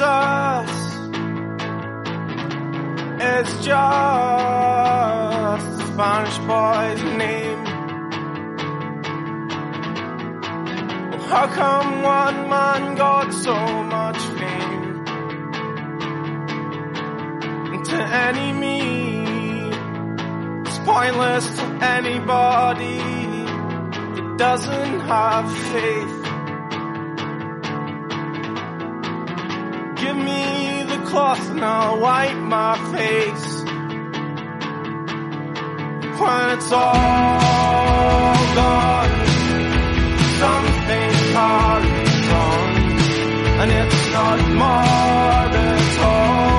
Jesus is just a Spanish boy's name. How come one man got so much fame? To any me, it's pointless to anybody that doesn't have faith. Cloth and I'll wipe my face. When it's all gone, something carries on, and it's not more at all.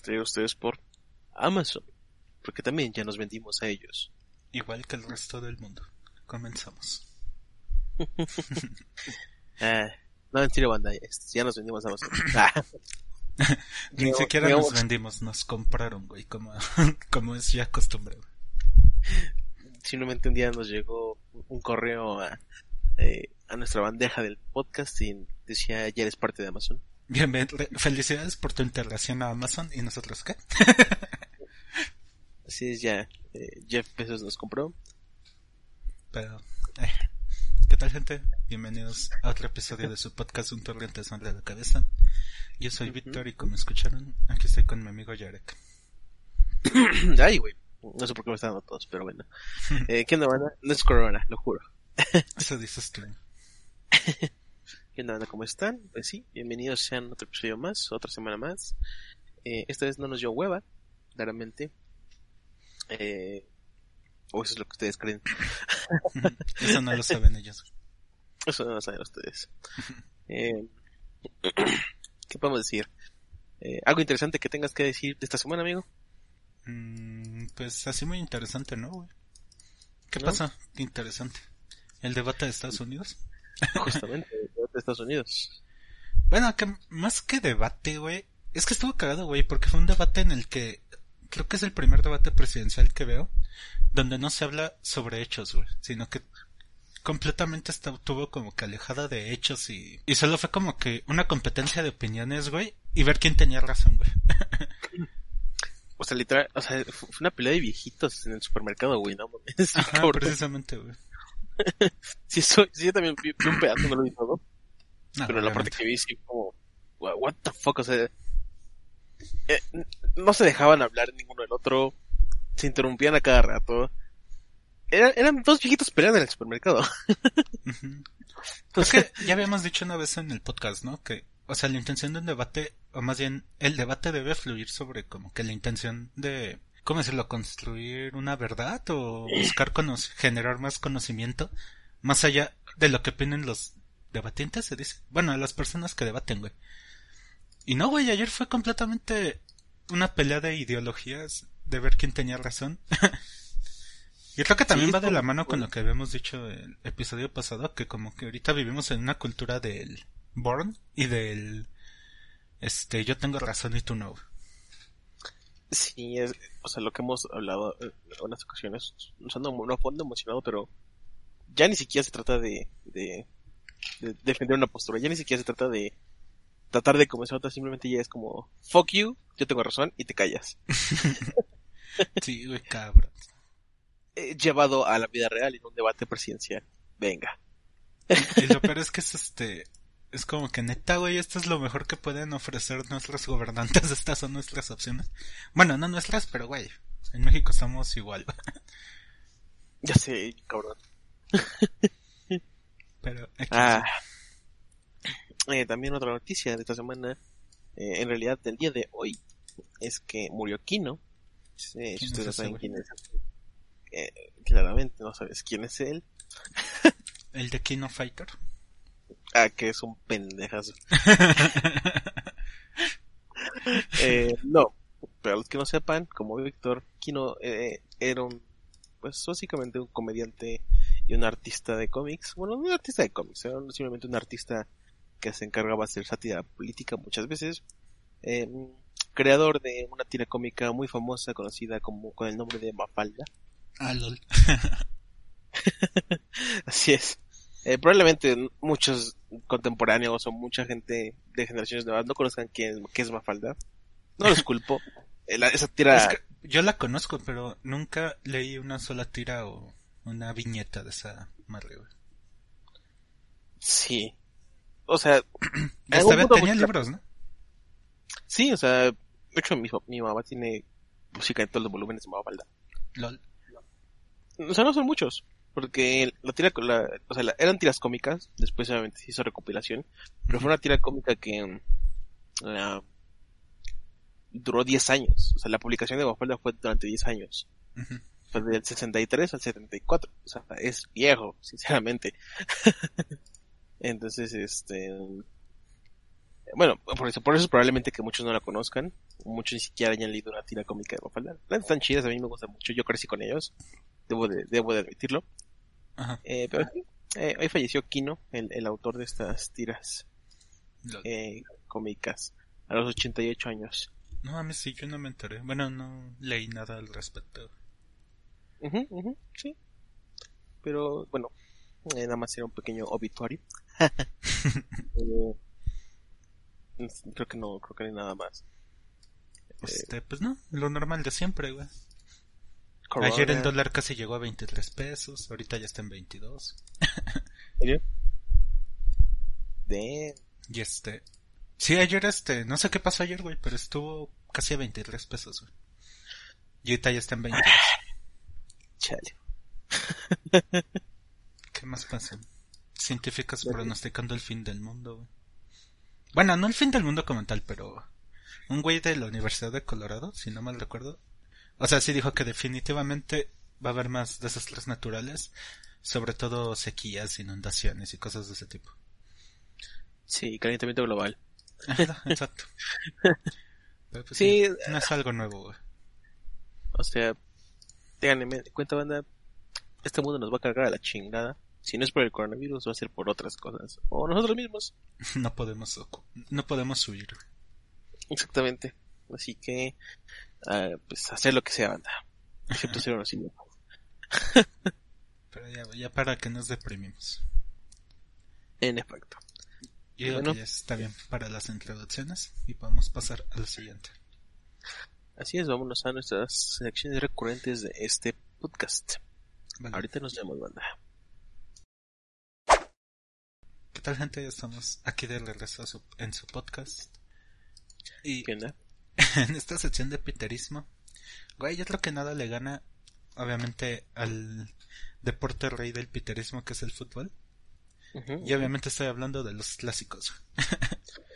Es traído a ustedes por Amazon, porque también ya nos vendimos a ellos. Igual que el resto del mundo. Comenzamos. Ah, no, en serio, banda, este, ya nos vendimos a Amazon. Ah, Ni Digamos- siquiera digamos- nos vendimos, nos compraron, güey, como, como es ya costumbre. simplemente un día nos llegó un correo a, eh, a nuestra bandeja del podcast y decía, ya eres parte de Amazon. Bien, bien, re- felicidades por tu integración a Amazon y nosotros qué. Así es, ya eh, Jeff Bezos nos compró. Pero, eh, ¿qué tal gente? Bienvenidos a otro episodio de su podcast Un torrente sobre la cabeza. Yo soy Víctor y como escucharon, aquí estoy con mi amigo Yarek. Ay, güey. No sé por qué me están dando todos, pero bueno. Eh, ¿Qué onda, banda? No es corona, lo juro. Eso dices tú. ¿Qué onda? ¿Cómo están? Pues sí, bienvenidos sean otro episodio más, otra semana más. Eh, esta vez no nos dio hueva, claramente. Eh, o eso es lo que ustedes creen. Eso no lo saben ellos. Eso no lo saben ustedes. Eh, ¿Qué podemos decir? Eh, ¿Algo interesante que tengas que decir de esta semana, amigo? Mm, pues así muy interesante, ¿no, güey? ¿Qué ¿No? pasa? Interesante. ¿El debate de Estados Unidos? Justamente, de Estados Unidos. Bueno, que más que debate, güey, Es que estuvo cagado, güey, porque fue un debate en el que creo que es el primer debate presidencial que veo donde no se habla sobre hechos, güey, sino que completamente estuvo como que alejada de hechos y, y solo fue como que una competencia de opiniones, güey, y ver quién tenía razón, güey. O sea, literal, o sea, fue una pelea de viejitos en el supermercado, güey, no mames. Ajá, precisamente, güey. Sí, soy, sí, yo también vi, vi un pedazo, no lo vi todo. No, pero la parte que vi sí como, "Wha- what the fuck, o sea, eh, no se dejaban hablar ninguno del otro, se interrumpían a cada rato. Eran, eran dos viejitos peleando en el supermercado. O Es que ya habíamos dicho una vez en el podcast, ¿no? Que, o sea, la intención de un debate, o más bien, el debate debe fluir sobre como que la intención de, ¿cómo decirlo? Construir una verdad o buscar cono- generar más conocimiento, más allá de lo que opinen los debatientes, se dice. Bueno, las personas que debaten, güey. Y no, güey, ayer fue completamente una pelea de ideologías, de ver quién tenía razón. Y creo que también Sí, va de la mano con lo que habíamos dicho el episodio pasado, que como que ahorita vivimos en una cultura del born y del este yo tengo razón y tú no. sí, es, o sea, lo que hemos hablado eh, en unas ocasiones, no, no fondo emocionado, pero ya ni siquiera se trata de, de, de defender una postura, ya ni siquiera se trata de tratar de convencer a otra, simplemente ya es como, fuck you, yo tengo razón y te callas. Sí, güey, cabrón. Eh, llevado a la vida real en un debate presidencial. Venga. Y lo peor es que es este es como que neta, güey, esto es lo mejor que pueden ofrecer nuestros gobernantes, estas son nuestras opciones. Bueno, no nuestras, pero güey, en México estamos igual. Ya sé, cabrón. Pero Ah. Eh, también otra noticia de esta semana, eh, en realidad del día de hoy, es que murió Kino. Eh, si ¿Quién es ustedes no saben quién es, eh, claramente no sabes quién es él. el de Kino Fighter. Ah, que es un pendejazo. Eh, no, para los que no sepan, como Víctor, Kino eh, era un, pues básicamente un comediante y un artista de cómics. Bueno, no un artista de cómics, era simplemente un artista que se encargaba de hacer sátira política muchas veces. Eh, creador de una tira cómica muy famosa conocida como con el nombre de Mafalda. ah, lol. Así es. Eh, probablemente muchos contemporáneos o mucha gente de generaciones nuevas no conozcan quién, qué es Mafalda. No los culpo. Eh, la- esa tira... Es que yo la conozco, pero nunca leí una sola tira o una viñeta de esa madre, güey. Sí. O sea, Esta vez tenía libros, ¿no? Sí, o sea, de hecho mi, mi mamá tiene música en todos los volúmenes de Mafalda. LOL. O sea, no son muchos. Porque la tira, la, o sea, la- eran tiras cómicas. Después obviamente se hizo recopilación. Pero fue una tira cómica que mm, ah, duró 10 años. O sea, la publicación de Mafalda fue durante 10 años. Fue del 63 al 74. O sea, es viejo, sinceramente. Entonces, este... Bueno, por eso, por eso es probablemente que muchos no la conozcan. Muchos ni siquiera hayan leído una tira cómica de Mafalda. Las están chidas, a mí me gustan mucho. Yo crecí con ellos. Debo de, debo de admitirlo. Ajá. Eh, pero sí, eh, hoy falleció Kino, el, el autor de estas tiras eh, cómicas, a los 88 años. No mames, sí, yo no me enteré. Bueno, no leí nada al respecto. Ujú, ujú, sí. Pero bueno, eh, nada más era un pequeño obituario. Eh, creo que no, creo que no hay nada más. Este, pues no, lo normal de siempre, güey. Corona, Ayer el dólar casi llegó a 23 pesos, ahorita ya está en 22. ¿en serio? De... Y este... Sí, ayer este, no sé qué pasó ayer, güey, pero estuvo casi a 23 pesos, güey. Y ahorita ya está en 22. Chale. ¿Qué más pasa? Científicos pronosticando el fin del mundo, güey. Bueno, no el fin del mundo como tal, pero un güey de la Universidad de Colorado, si no mal recuerdo. O sea, sí dijo que definitivamente va a haber más desastres naturales, sobre todo sequías, inundaciones y cosas de ese tipo. Sí, calentamiento global. Exacto. Pero pues Sí, sí, no es algo nuevo, güey. O sea, tengan en cuenta, banda, este mundo nos va a cargar a la chingada. Si no es por el coronavirus, va a ser por otras cosas. O nosotros mismos. No podemos, no podemos huir. Exactamente. Así que, ah, pues hacer lo que sea, banda. Excepto ser unos. Pero ya, ya para que nos deprimimos. En efecto. Yo Bueno. que ya está bien para las introducciones y podemos pasar a lo siguiente. Así es, vámonos a nuestras secciones recurrentes de este podcast. Vale. Ahorita nos vemos, banda. ¿Qué tal gente? Ya estamos aquí de regreso a su- en su podcast. Y ¿Qué onda? en esta sección de piterismo, güey, yo creo que nada le gana, obviamente, al deporte rey del piterismo que es el fútbol. Y obviamente estoy hablando de los clásicos.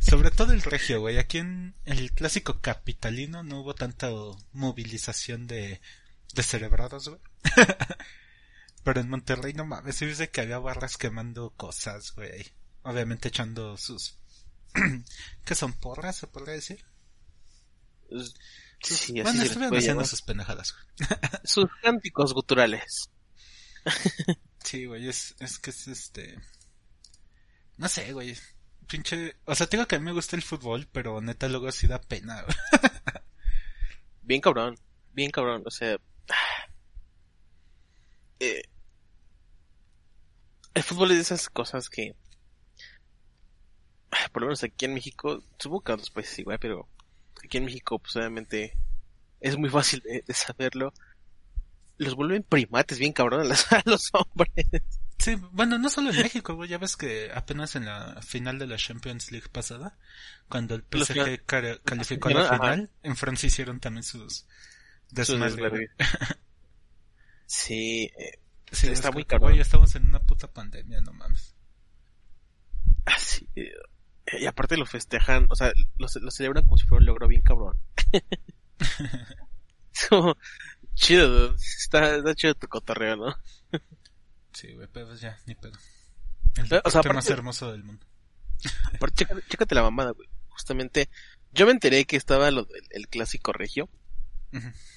Sobre todo el regio, güey. Aquí en el clásico capitalino no hubo tanta movilización de, de cerebrados, güey. Pero en Monterrey no mames, sí dice que había barras quemando cosas, güey. Obviamente echando sus... ¿Qué son porras, se podría decir? Pues, Sí, bueno, se estuvieron haciendo sus pendejadas, güey. Sus cánticos guturales. Sí, güey, es, es que es este... No sé, güey. Pinche... O sea, te digo que a mí me gusta el fútbol, pero neta luego sí da pena. Bien cabrón, bien cabrón, o sea... eh, el fútbol es de esas cosas que... Por lo menos aquí en México, supongo que en otros países igual, pero aquí en México, pues obviamente es muy fácil de, de saberlo. Los vuelven primates bien cabrón a los, a los hombres. Sí, bueno, no solo en México, güey, ya ves que apenas en la final de la Champions League pasada, cuando el PSG calificó a la Ajá. final, en Francia hicieron también sus Sus desmadre, güey. desvergues. Sí, eh, Sí, está es muy cabrón. Güey, estamos en una puta pandemia, no mames. así, eh, y aparte lo festejan, o sea, lo, ce- lo celebran como si fuera un logro bien cabrón. Chido, está, está chido tu cotorreo, ¿no? Sí, güey, pero pues ya, ni pedo. El Pero, o sea, deporte más hermoso del mundo. Aparte, chécate, la mamada, güey. Justamente, yo me enteré que estaba lo el clásico regio,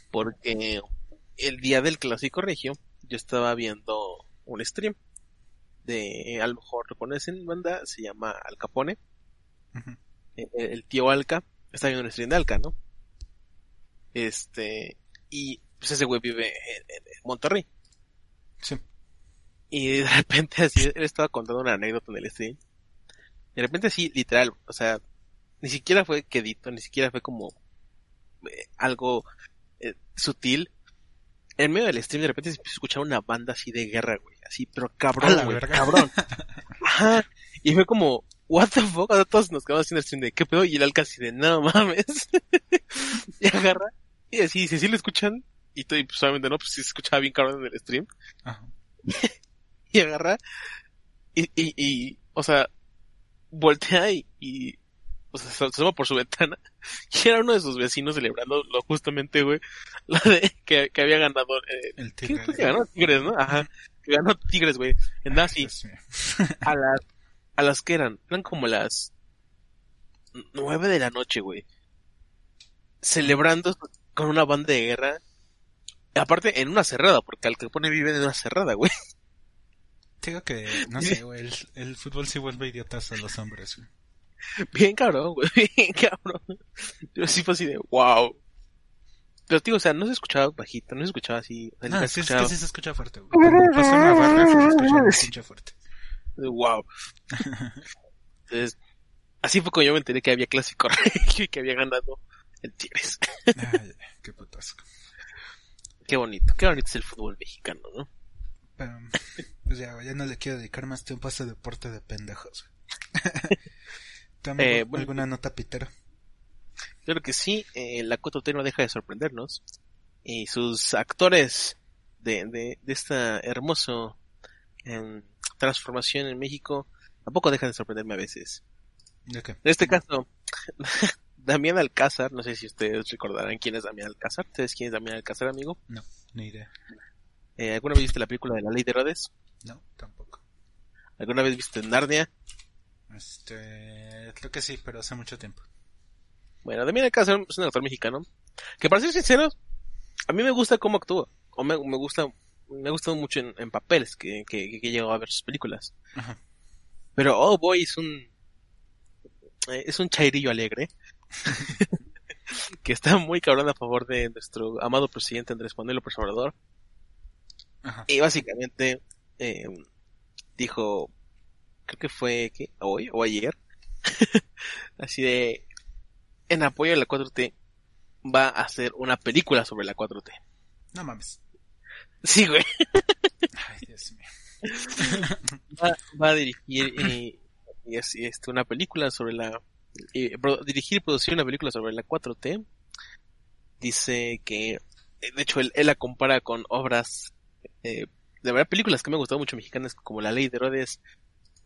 porque el día del clásico regio, yo estaba viendo un stream de, a lo mejor lo conocen, banda, se llama Al Capone. El, el tío Alca, está viendo un stream de Alca, ¿no? Este, y pues ese güey vive en, en- en Monterrey. Sí. Y de repente así, él estaba contando una anécdota en el stream. De repente así, literal, o sea, ni siquiera fue quedito, ni siquiera fue como eh, algo eh, sutil. En medio del stream de repente se empezó a escuchar una banda así de guerra, güey. Así, pero cabrón, güey, verga. cabrón. Ajá. Y fue como, what the fuck, o sea, todos nos quedamos haciendo el stream de qué pedo y el alca así de no mames. y agarra y así dice, ¿sí lo escuchan? Y y pues obviamente no, pues sí se escuchaba bien cabrón en el stream. Ajá. Y agarra y, y, y o sea, voltea y, y o sea, se asoma por su ventana. Y era uno de sus vecinos celebrando lo justamente, güey, la de que, que había ganado, eh, El ¿qué tigre. que ganó? Tigres, ¿no? Ajá, que ganó Tigres, güey, en Nazi a las a las que eran eran como las nueve de la noche güey. Celebrando con una banda de guerra. Aparte en una cerrada porque Al Capone vive en una cerrada güey digo que, no sé, güey, el, el fútbol sí vuelve idiotas a los hombres, güey. bien cabrón güey bien cabrón yo sí fue así de wow pero tío o sea no se escuchaba bajito no se escuchaba así No, se sí, es escuchaba que sí se escucha fuerte, güey. Pasa una barra, sí se escucha fuerte. wow entonces así fue como yo me enteré que había clásico regio y que había ganado el Tigres Ay, qué putasco. qué bonito qué bonito es el fútbol mexicano no Pero, pues ya, ya no le quiero dedicar más tiempo a ese deporte de pendejos. güey. ¿Tú, amigo, Eh, bueno. alguna nota pitera? Claro que sí, eh, la 4T no deja de sorprendernos. Y sus actores de, de, de esta hermoso em, transformación en México tampoco dejan de sorprenderme a veces. En este caso, Damián Alcázar, no sé si ustedes recordarán quién es Damián Alcázar. ¿Sabes quién es Damián Alcázar, amigo? No, ni idea. Eh, ¿Alguna vez viste la película de la ley de Herodes? No, tampoco. ¿Alguna vez viste Narnia? Este, creo que sí, pero hace mucho tiempo. Bueno, Damián Alcázar es un actor mexicano que para ser sincero, a mí me gusta cómo actúa. O me, me gusta, me ha gustado mucho en, en papeles que, que, que he llegado a ver sus películas. Ajá. Pero Oh Boy es un, eh, es un chairillo alegre. que está muy cabrón a favor de nuestro amado presidente Andrés Manuel López Obrador. Ajá. Y básicamente eh, dijo, creo que fue ¿qué? hoy o ayer, así de, en apoyo a la 4T, va a hacer una película sobre la 4T. No mames. Sí, güey. Ay, Dios mío. Va, va a dirigir eh, y es, este, una película sobre la... eh, pro- dirigir y producir una película sobre la 4T. Dice que, de hecho, él, él la compara con obras, eh, de verdad, películas que me han gustado mucho mexicanas, como La Ley de Herodes,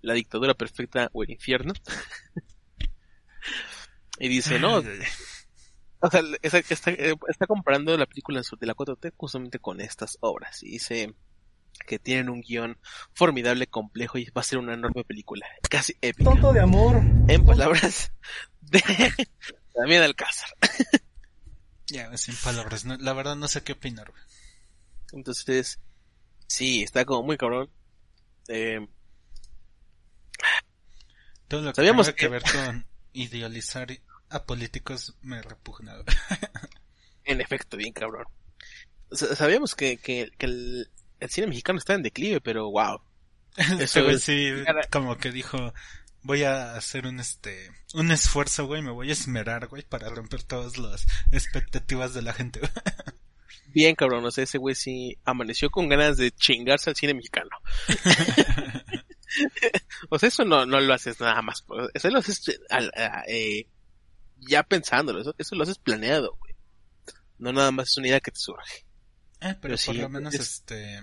La Dictadura Perfecta o El Infierno. y dice, no, o sea, está, está, eh, está comparando la película de la 4T justamente con estas obras. Y dice que tienen un guion formidable, complejo y va a ser una enorme película. Casi épica. Tonto de amor. En palabras de Damián Alcázar. Ya, sin palabras. no- la verdad no sé qué opinar. Entonces, sí, está como muy cabrón. Eh, Todo lo que Sabíamos tenga que ver con idealizar a políticos me repugna, en efecto, bien cabrón. Sa- Sabíamos que, que, que el, el cine mexicano está en declive, pero wow. Ese güey es- sí, como que dijo, voy a hacer un este, un esfuerzo, güey, me voy a esmerar, güey, para romper todas las expectativas de la gente. Bien cabrón, o sea, ese güey sí amaneció con ganas de chingarse al cine mexicano. o sea, eso no, no lo haces nada más. Eso lo haces eh, al- a- eh, ya pensándolo, eso, eso lo haces planeado, güey. No nada más es una idea que te surge. Eh, pero Pero por sí, lo menos es- este,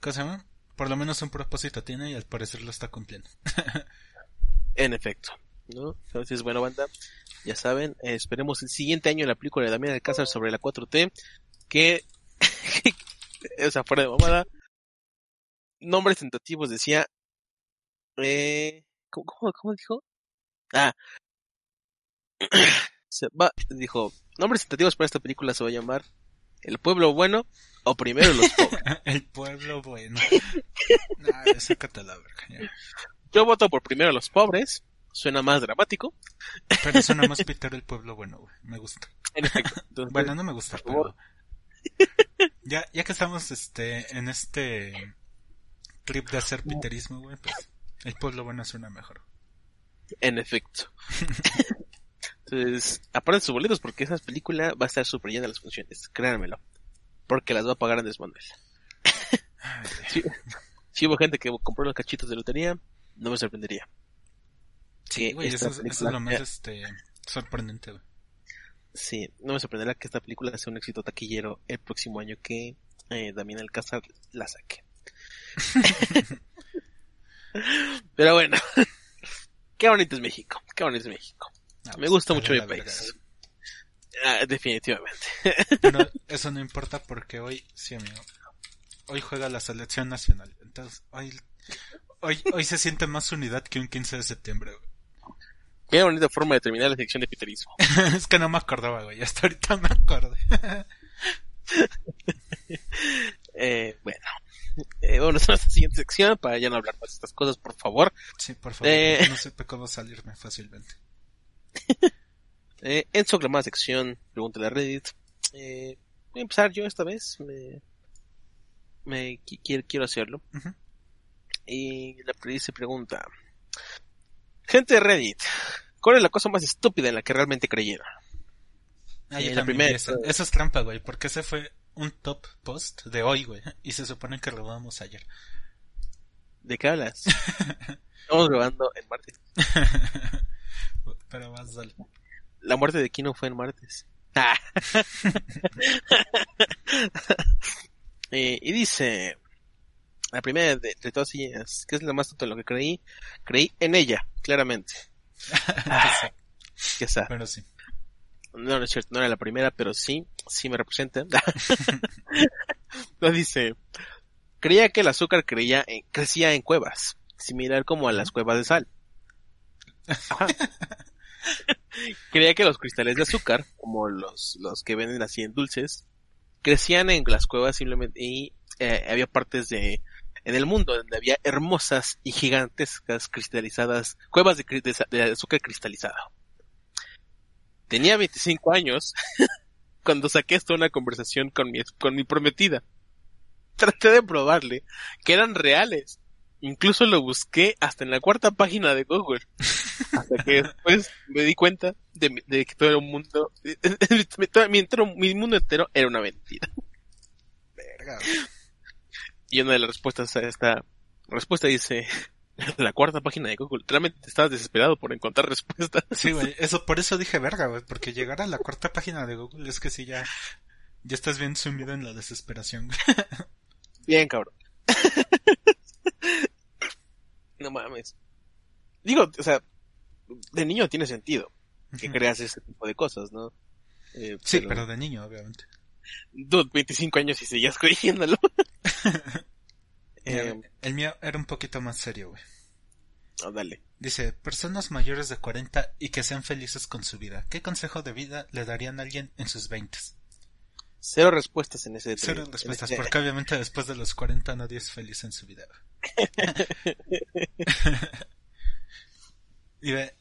¿cómo se llama? Por lo menos un propósito tiene y al parecer lo está cumpliendo. En efecto, ¿no? Entonces, bueno, banda, ya saben, eh, esperemos el siguiente año la película de Damián Alcázar sobre la 4T, que, o sea, fuera de mamada, nombres tentativos decía, eh, ¿cómo, cómo, cómo dijo? Ah, se va, dijo, nombres tentativos para esta película se va a llamar El Pueblo Bueno o Primero los Pobres. El pueblo bueno. Nah, sácate a la verga, ya. Yo voto por Primero los Pobres, suena más dramático, Pero suena más Peter el pueblo bueno, güey. Me gusta. en efecto. Entonces, Bueno, no me gusta, pero... Ya, ya que estamos este, en este trip de hacer piterismo, güey, pues el pueblo bueno suena mejor. En efecto. Entonces, aparen sus boletos porque esa película va a estar súper llena de las funciones, créanmelo. Porque las va a pagar Andrés Manuel. Si, si hubo gente que compró los cachitos de lotería, no me sorprendería. Sí, güey, eso, es- eso es lo más este, sorprendente, güey. Sí, no me sorprenderá que esta película sea un éxito taquillero el próximo año que eh, Damián Alcázar la saque. Pero bueno, qué bonito es México, qué bonito es México. No, Me pues, gusta mucho mi país. Ah, definitivamente. Pero eso no importa porque hoy, sí, amigo, hoy juega la selección nacional. Entonces, hoy, hoy, hoy se siente más unidad que un 15 de septiembre, güey. Qué bonita forma de terminar la sección de piterismo. es que no me acordaba, güey. Hasta ahorita me acordé. Eh, bueno, eh, vamos a nuestra siguiente sección para ya no hablar más de estas cosas, por favor. sí, por favor. Eh. No supe cómo salirme fácilmente. Eh, en su aclamada sección, pregúntale a Reddit. Eh, voy a empezar yo esta vez. Me, me qui- quiero, hacerlo. Ujú. Y la Reddit se pregunta: Gente de Reddit, ¿cuál es la cosa más estúpida en la que realmente creyeron? Ah, la primera- Eso. Es trampa, güey, porque ese fue un top post de hoy, güey. Y se supone que robamos ayer. ¿De qué hablas? Estamos grabando en martes. Pero más dale. La muerte de Kino fue en martes. Ah. Eh, y dice, la primera de, de todas ellas, que es la más tonta de lo que creí, creí en ella, claramente. Está. Pero sí. No, no es cierto, no era la primera, pero sí, sí me representa. no dice, creía que el azúcar creía en- crecía en cuevas, similar como a las cuevas de sal. Ajá. creía que los cristales de azúcar, como los, los que venden así en dulces, crecían en las cuevas simplemente y eh, había partes de en el mundo donde había hermosas y gigantescas cristalizadas cuevas de, azúcar cristalizado. Tenía 25 años cuando saqué esto una conversación con mi, con mi prometida. Traté de probarle que eran reales. Incluso lo busqué hasta en la cuarta página de Google. Hasta que después me di cuenta de, de que todo era un mundo, mi, mundo entero era una mentira. Verga. Y una de las respuestas a esta respuesta dice, la cuarta página de Google. Realmente estabas desesperado por encontrar respuestas. Sí, güey, eso, por eso dije verga, güey, porque llegar a la cuarta página de Google es que sí ya, ya estás bien sumido en la desesperación, güey. Bien, cabrón. no mames. Digo, o sea, de niño tiene sentido que creas ese tipo de cosas, ¿no? Eh, Sí, pero de niño, obviamente. Dude, 25 años y seguías creyéndolo. eh, el mío era un poquito más serio, güey. oh, dale. Dice, personas mayores de 40 y que sean felices con su vida. ¿Qué consejo de vida le darían a alguien en sus 20? Cero respuestas en ese Cero respuestas, ese- porque obviamente después de los 40 nadie es feliz en su vida. y ve,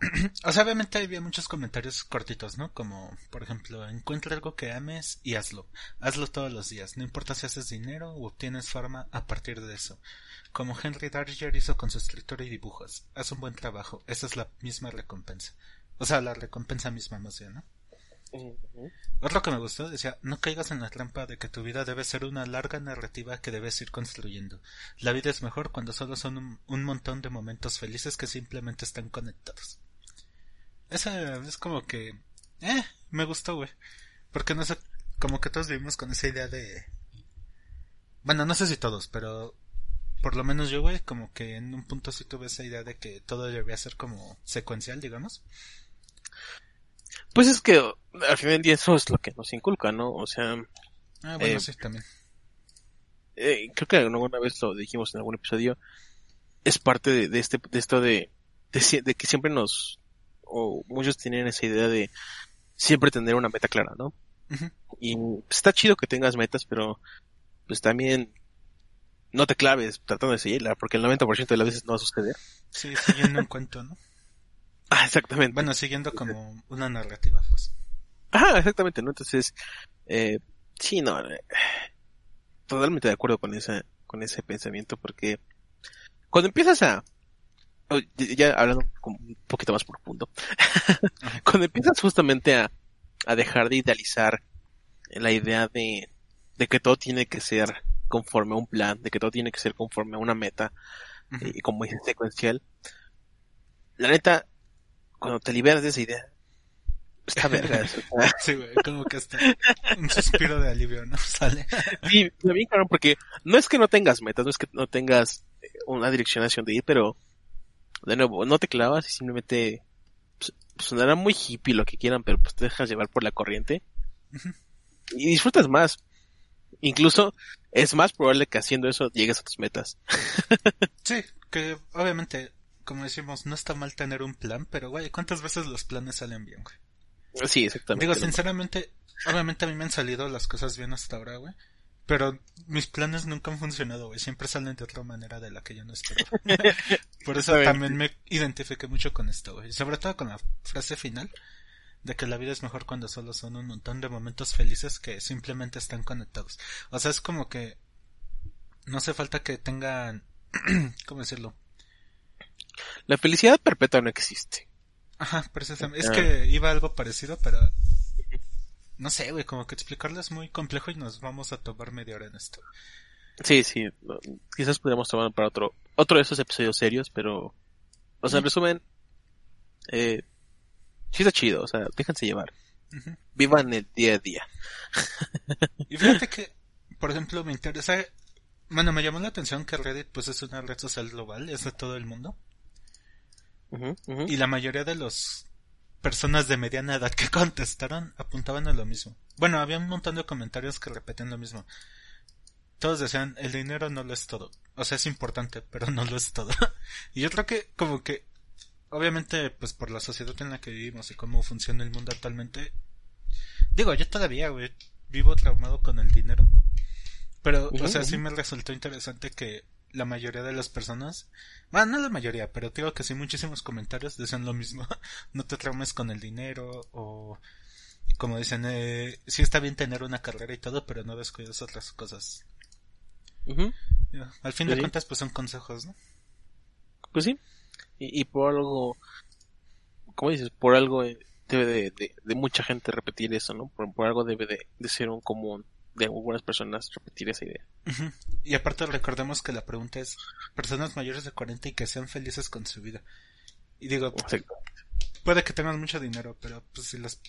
o sea, obviamente había muchos comentarios cortitos, ¿no? Como, por ejemplo, encuentra algo que ames y hazlo. Hazlo todos los días. No importa si haces dinero o obtienes fama a partir de eso. Como Henry Darger hizo con su escritura y dibujos. Haz un buen trabajo. Esa es la misma recompensa. O sea, la recompensa misma más bien, ¿no? Ujú. Otro que me gustó decía, no caigas en la trampa de que tu vida debe ser una larga narrativa que debes ir construyendo. La vida es mejor cuando solo son un, un montón de momentos felices que simplemente están conectados. Esa es como que, eh, me gustó, güey. Porque no sé, como que todos vivimos con esa idea de... Bueno, no sé si todos, pero por lo menos yo, güey, como que en un punto sí tuve esa idea de que todo debería ser como secuencial, digamos. Pues es que al final del día eso es lo que nos inculca, ¿no? O sea, Ah, bueno, Eh, sí, también. eh, creo que alguna vez lo dijimos en algún episodio, es parte de, de este, de esto de, de que siempre nos, o muchos tienen esa idea de siempre tener una meta clara, ¿no? Y pues, está chido que tengas metas, pero pues también no te claves tratando de seguirla, porque el 90% de las veces no va a suceder. Sí, siguiendo un cuento, ¿no? Ah, exactamente. Bueno, siguiendo como una narrativa, pues. Ajá, exactamente, ¿no? Entonces, eh, sí, no, eh, totalmente de acuerdo con esa, con ese pensamiento, porque cuando empiezas a, ya- ya hablando como un poquito más profundo, cuando empiezas justamente a, a dejar de idealizar la idea de, de que todo tiene que ser conforme a un plan, de que todo tiene que ser conforme a una meta, Ujú. y como dice secuencial, la neta, cuando te liberas de esa idea, está verga. eso, Sí, güey, como que hasta un suspiro de alivio, ¿no? Sale. Sí, está bien, cabrón, porque no es que no tengas metas, no es que no tengas eh, una dirección hacia donde ir, pero de nuevo, no te clavas y simplemente pues, sonará muy hippie lo que quieran, pero pues te dejas llevar por la corriente y disfrutas más. Incluso es más probable que haciendo eso llegues a tus metas. Sí, que obviamente, como decimos, no está mal tener un plan, pero güey, ¿cuántas veces los planes salen bien, güey? Sí, exactamente. Digo, sinceramente, obviamente a mí me han salido las cosas bien hasta ahora, güey. Pero mis planes nunca han funcionado, güey. Siempre salen de otra manera de la que yo no espero. Por eso también me identifiqué mucho con esto, güey. Sobre todo con la frase final de que la vida es mejor cuando solo son un montón de momentos felices que simplemente están conectados. O sea, es como que no hace falta que tengan, ¿cómo decirlo? La felicidad perpetua no existe. Ajá, precisamente. Es Ah. que iba algo parecido, pero no sé, güey, como que explicarlo es muy complejo y nos vamos a tomar media hora en esto. Sí, sí. Quizás podríamos tomar para otro, otro de esos episodios serios, pero, o sea, en resumen, eh, sí está chido, o sea, déjense llevar. Ujú. Vivan el día a día. Y fíjate que, por ejemplo, me interesa, bueno, me llamó la atención que Reddit pues es una red social global, es de todo el mundo, y la mayoría de las personas de mediana edad que contestaron apuntaban a lo mismo. Bueno, había un montón de comentarios que repetían lo mismo. Todos decían, el dinero no lo es todo. O sea, es importante, pero no lo es todo. y yo creo que, como que, obviamente, pues por la sociedad en la que vivimos y cómo funciona el mundo actualmente, digo, yo todavía, güey, vivo traumado con el dinero. Pero, o sea, sí me resultó interesante que la mayoría de las personas, bueno, no la mayoría, pero digo que sí, muchísimos comentarios dicen lo mismo. no te traumes con el dinero o como dicen, eh, sí está bien tener una carrera y todo, pero no descuides otras cosas. Al fin de Sí. cuentas, pues son consejos, ¿no? Pues sí. Y, y por algo, como dices, por algo eh, debe de, de, de mucha gente repetir eso, ¿no? Por, por algo debe de, de ser un común de algunas personas repetir esa idea. Y aparte recordemos que la pregunta es personas mayores de 40 y que sean felices con su vida. Y digo, puede que tengas mucho dinero, pero pues si las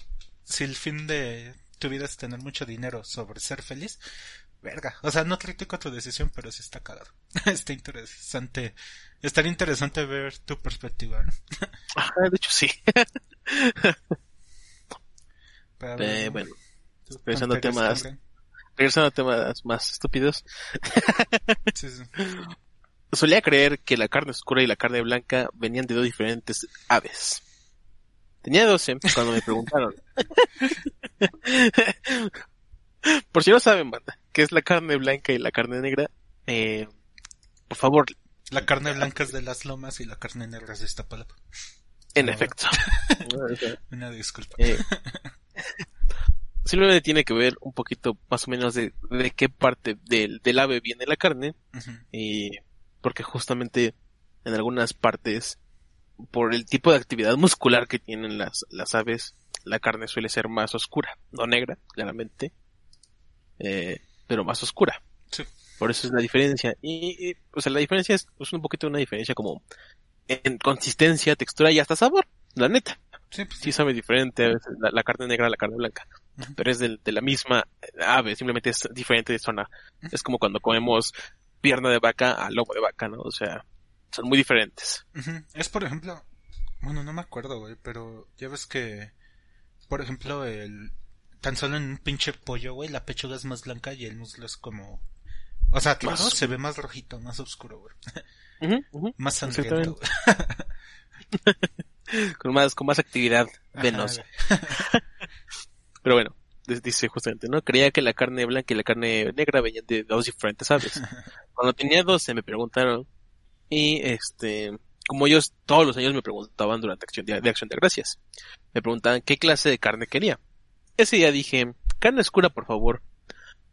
si el fin de tu vida es tener mucho dinero sobre ser feliz, verga. O sea, no critico tu decisión, pero sí está cagado. está interesante. Estaría interesante ver tu perspectiva, ¿no? Ajá, de hecho sí. Eh, bueno, regresando a temas. Regresando a temas más estúpidos. Sí, sí. Solía creer que la carne oscura y la carne blanca venían de dos diferentes aves. Tenía 12 cuando me preguntaron. Por si no saben, banda, qué es la carne blanca y la carne negra, eh, por favor, La carne blanca es de las lomas y la carne negra es de Iztapalapa. en Ah. efecto. Una disculpa. Eh, simplemente tiene que ver un poquito más o menos de, de qué parte del, del ave viene la carne y porque justamente en algunas partes por el tipo de actividad muscular que tienen las, las aves la carne suele ser más oscura no negra claramente eh, pero más oscura. Sí. por eso es la diferencia. Y, y, o sea la diferencia es, es un poquito una diferencia como en consistencia textura y hasta sabor la neta Sí, pues, sí sabe diferente a veces la, la carne negra a la carne blanca, pero es de, la misma ave, simplemente es diferente de zona. Es como cuando comemos pierna de vaca a lomo de vaca, ¿no? O sea, son muy diferentes. Es por ejemplo, bueno, no me acuerdo, güey, pero ya ves que, por ejemplo, el tan solo en un pinche pollo, güey, la pechuga es más blanca y el muslo es como, o sea, claro, Más- se ve más rojito, más oscuro, güey, más sangriento. Con más, con más actividad venosa. Pero bueno, dice justamente, ¿no? Creía que la carne blanca y la carne negra venían de dos diferentes aves. Cuando tenía 12 me preguntaron y este, como ellos todos los años me preguntaban durante acción de, de acción de gracias, me preguntaban qué clase de carne quería. Ese día dije, carne oscura por favor,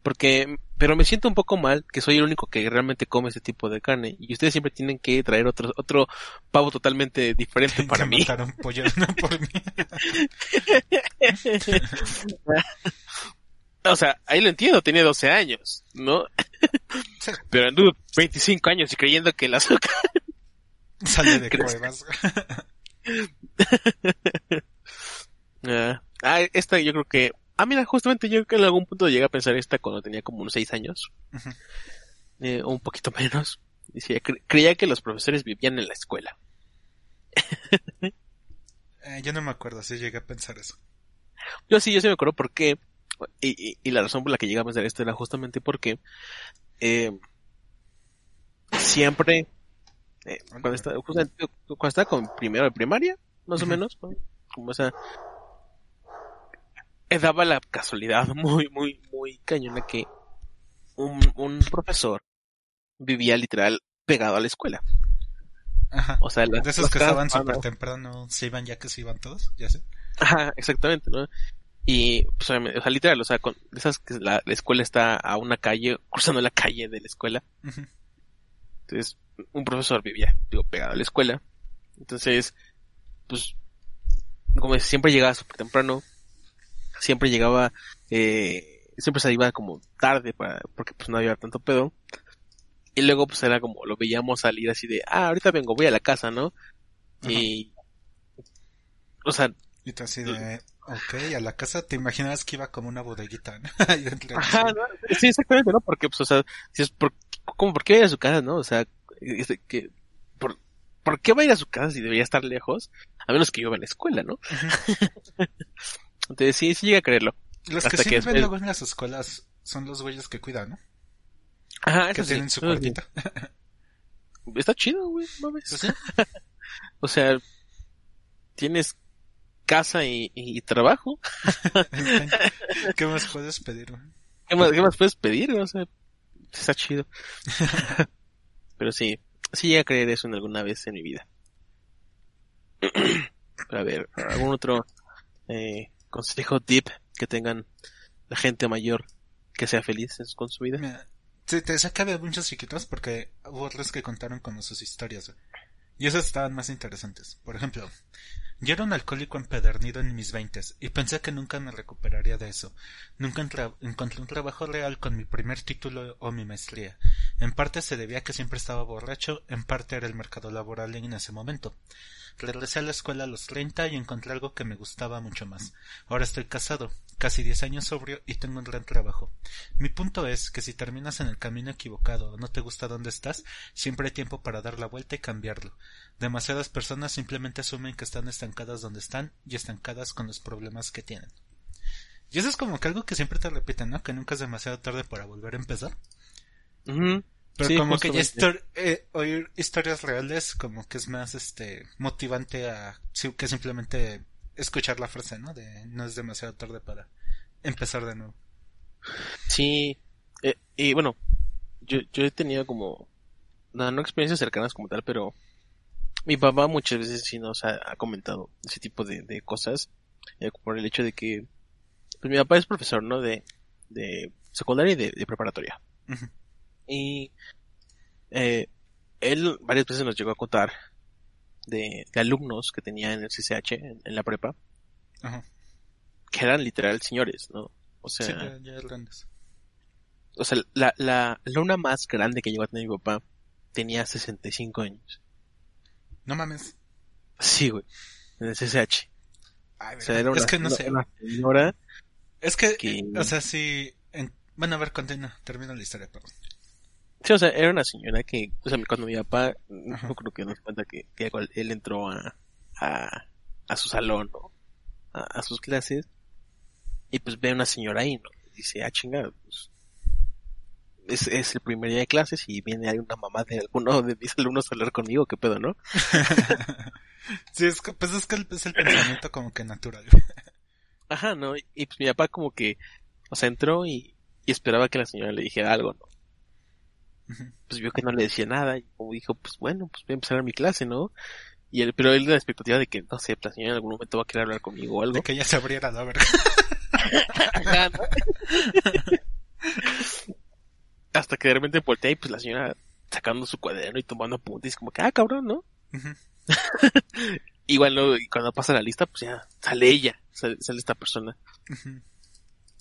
porque, pero me siento un poco mal que soy el único que realmente come este tipo de carne y ustedes siempre tienen que traer otro, otro pavo totalmente diferente para mí. mataron pollo no por mí. O sea, ahí lo entiendo, tenía 12 años, ¿no? Pero anduve 25 años y creyendo que el azúcar Sale de cuevas. Ah, ah, esta yo creo que... Ah, mira, justamente yo en algún punto llegué a pensar esta cuando tenía como unos 6 años. Eh, o un poquito menos. Decía, cre- creía que los profesores vivían en la escuela. Eh, yo no me acuerdo si llegué a pensar eso. Yo sí, yo sí me acuerdo por qué. Y, y, y la razón por la que llegué a pensar esto era justamente porque... eh, siempre... eh, cuando, estaba, justamente cuando estaba con primero de primaria, más o menos, ¿no? como esa... eh, daba la casualidad muy, muy, muy cañona que un, un profesor vivía literal pegado a la escuela. Ajá. O sea, las, De esos que estaban súper temprano, se iban ya que se iban todos, ya sé. Ajá, exactamente, ¿no? Y, pues, o sea, literal, o sea, con de esas que la, la escuela está a una calle, cruzando la calle de la escuela. Entonces, un profesor vivía, digo, pegado a la escuela. Entonces, pues, como siempre llegaba súper temprano, siempre llegaba, eh, siempre se iba como tarde para, porque pues no había tanto pedo. Y luego pues era como, lo veíamos salir así de, ah, ahorita vengo, voy a la casa, ¿no? Y, o sea, Y tú así de, ok, a la casa te imaginabas que iba como una bodeguita, ¿no? Ajá, ¿no? sí, exactamente, ¿no? Porque, pues, o sea, si es por, ¿cómo, por qué va a ir a su casa, no? O sea, este, que, por, ¿por qué va a ir a su casa si debería estar lejos? A menos que yo en la escuela, ¿no? Entonces, sí, sí llega a creerlo. Los que sí después- luego en las escuelas son los güeyes que cuidan, ¿no? Ajá, Que eso sí, tienen su eso sí. cuartito. Está chido, güey, mames. Pues. O sea, tienes casa y, y trabajo. ¿Qué más puedes pedir, güey? ¿Qué más, qué más puedes pedir? O sea, está chido. Pero sí, sí llegué a creer eso en alguna vez en mi vida. Pero a ver, algún otro eh, consejo tip que tengan la gente mayor que sea feliz con su vida. Te, te muchos chiquitos porque hubo otros que contaron como sus historias. Y esas estaban más interesantes. Por ejemplo, yo era un alcohólico empedernido en mis veintes y pensé que nunca me recuperaría de eso. Nunca encontré un trabajo real con mi primer título o mi maestría. En parte se debía a que siempre estaba borracho, en parte era el mercado laboral en ese momento. Regresé a la escuela a los 30 y encontré algo que me gustaba mucho más. Ahora estoy casado, casi 10 años sobrio y tengo un gran trabajo. Mi punto es que si terminas en el camino equivocado o no te gusta donde estás, siempre hay tiempo para dar la vuelta y cambiarlo. Demasiadas personas simplemente asumen que están estancadas donde están y estancadas con los problemas que tienen. Y eso es como que algo que siempre te repiten, ¿no? Que nunca es demasiado tarde para volver a empezar. Pero Sí, como que ya histor- eh, oír historias reales como que es más este motivante a que simplemente escuchar la frase, ¿no? De no es demasiado tarde para empezar de nuevo. Sí, eh, y bueno, yo, yo he tenido como, no, no experiencias cercanas como tal, pero mi papá muchas veces sí nos ha, ha comentado ese tipo de, de cosas, eh, por el hecho de que, pues mi papá es profesor, ¿no? De, de secundaria y de, de preparatoria. Y eh, él varias veces nos llegó a contar de, de alumnos que tenía en el CCH, en, en la prepa, Ajá. que eran literal señores, ¿no? O sea, Sí, ya, ya grandes. o sea, la, la alumna más grande que llegó a tener mi papá tenía 65 años. No mames. Sí, güey. En el CCH. Ay, O sea, era una, es que no una- sé. una señora Es que, que... o sea, sí. en- Bueno, a ver, continúa. Termina la historia, perdón. Sí, o sea, era una señora que, o sea, cuando mi papá, no creo que nos cuenta que, que él entró a, a, a su salón, ¿no? A, a sus clases, y pues ve a una señora ahí, ¿no? Y dice, ah, chingada, pues, es, es el primer día de clases y viene ahí una mamá de alguno de mis alumnos a hablar conmigo, qué pedo, ¿no? sí, es que, pues es que es el pensamiento como que natural. Ajá, ¿no? Y, y, pues mi papá como que, o sea, entró y, y esperaba que la señora le dijera algo, ¿no? Pues vio que no le decía nada y como dijo, pues bueno, pues voy a empezar mi clase, ¿no? Y él, pero él de la expectativa de que, no sé, la señora en algún momento va a querer hablar conmigo o algo. De que ya se abriera verga. Ajá, ¿no? Hasta que de repente voltea y pues la señora sacando su cuaderno y tomando apuntes, como que, ah, cabrón, ¿no? Ujú. Igual ¿no? y cuando pasa la lista, pues ya sale ella, sale, sale esta persona. Ujú.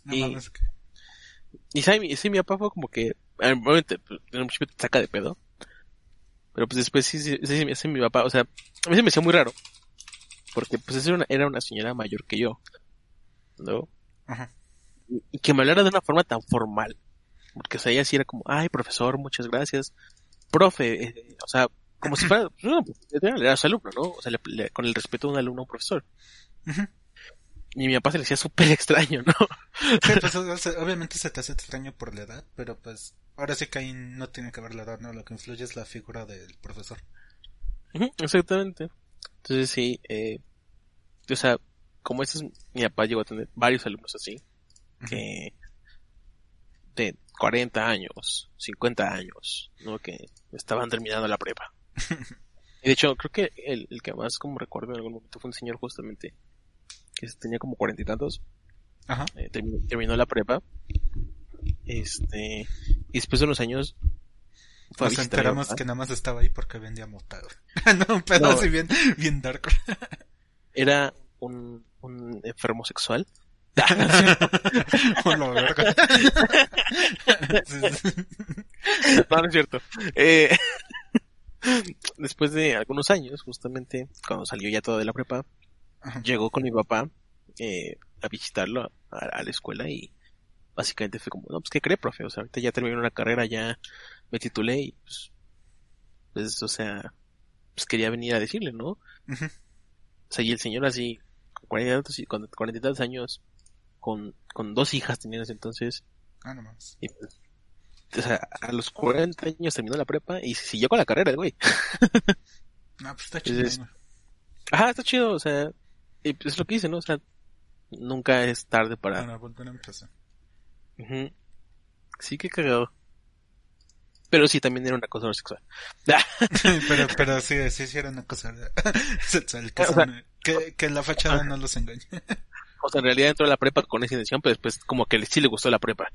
No Y- que- Y sí, mi papá fue como que, pues, en un principio te saca de pedo. Pero pues después sí, sí, sí, sí, mi papá, o sea, a mí se me hacía muy raro. Porque pues era una, era una señora mayor que yo. ¿No? Ajá. Y, y que me hablara de una forma tan formal. Porque, o sea, ella sí era como, ay, profesor, muchas gracias. Profe, eh, o sea, como si fuera, pues, no, era su alumno, ¿no? O sea, le- le- con el respeto de un alumno a un profesor. Ujú. Y mi papá se le hacía súper extraño, ¿no? Sí, pues obviamente se te hace extraño por la edad, pero pues ahora sí que ahí no tiene que ver la edad, ¿no? Lo que influye es la figura del profesor. Exactamente. Entonces sí, eh, o sea, como este es, mi papá llegó a tener varios alumnos así, que de 40 años, 50 años, ¿no? Que estaban terminando la prepa. Y de hecho, creo que el, el que más como recuerdo en algún momento fue un señor justamente que tenía como cuarenta y tantos, Ajá. eh, terminó, terminó la prepa, este, y después de unos años Nos mi enteramos que nada más estaba ahí porque vendía motado. no, un pedo No. así bien, bien dark. era un, un enfermo sexual. La verga. No, no es cierto. Eh, después de algunos años, justamente, cuando salió ya todo de la prepa, Ajá. llegó con mi papá eh, a visitarlo a, a la escuela y básicamente fue como, no, pues, ¿qué cree, profe? O sea, ahorita ya terminé una carrera, ya me titulé y, pues, pues, o sea, pues quería venir a decirle, ¿no? O sea, y el señor así, con cuarenta y tantos, con cuarenta y tantos años, con, con dos hijas tenía entonces, Ah, no mames. y pues, o sea, a los 40 años terminó la prepa y siguió con la carrera el güey. No, pues está chido. Ajá, está chido, o sea, y pues es lo que dice, ¿no? O sea, nunca es tarde para... Para volver a empezar. Ujú. Sí, que cagado. Pero sí, también era un acosador sexual. pero, pero sí, sí, sí era una cosa sexual. Que, O sea, son- que, que la fachada no los engañe. O sea, en realidad entró a la prepa con esa intención, pero después como que sí le gustó la prepa.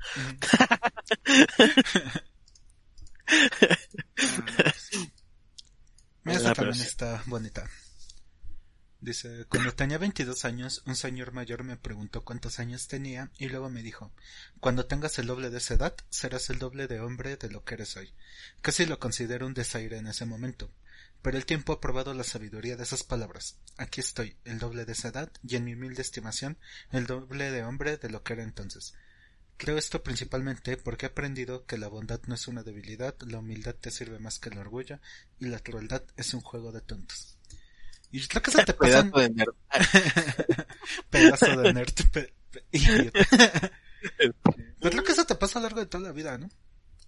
Mira, esta Ah, pero también sí. está bonita. Dice, cuando tenía 22 años, un señor mayor me preguntó cuántos años tenía y luego me dijo, cuando tengas el doble de esa edad, serás el doble de hombre de lo que eres hoy. Casi lo considero un desaire en ese momento, pero el tiempo ha probado la sabiduría de esas palabras. Aquí estoy, el doble de esa edad, y en mi humilde estimación, el doble de hombre de lo que era entonces. Creo esto principalmente porque he aprendido que la bondad no es una debilidad, la humildad te sirve más que el orgullo, y la crueldad es un juego de tontos. Y creo que se te pasan Pedazo de nerd. pedazo de nerd. pe- pe- idiota. Pero creo que eso te pasa a lo largo de toda la vida, ¿no?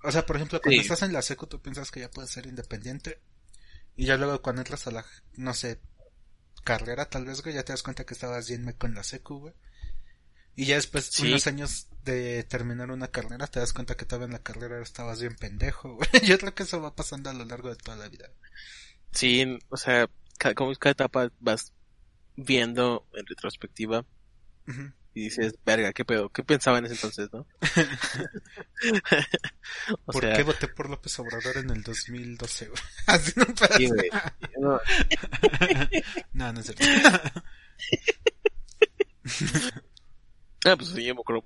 O sea, por ejemplo, cuando Sí. estás en la secu tú piensas que ya puedes ser independiente. Y ya luego cuando entras a la, no sé, carrera tal vez, güey, ya te das cuenta que estabas bien con la secu, güey. Y ya después, Sí. unos años de terminar una carrera, te das cuenta que todavía en la carrera estabas bien pendejo, güey. Yo creo que eso va pasando a lo largo de toda la vida. Sí, o sea, cada, como cada etapa vas viendo en retrospectiva y dices, verga, qué pedo, qué pensaba en ese entonces, ¿no? o ¿Por sea, qué voté por López Obrador en el 2012, güey? Así no pasa. sí. No, No, no es cierto. Ah, pues sí, yo me acuerdo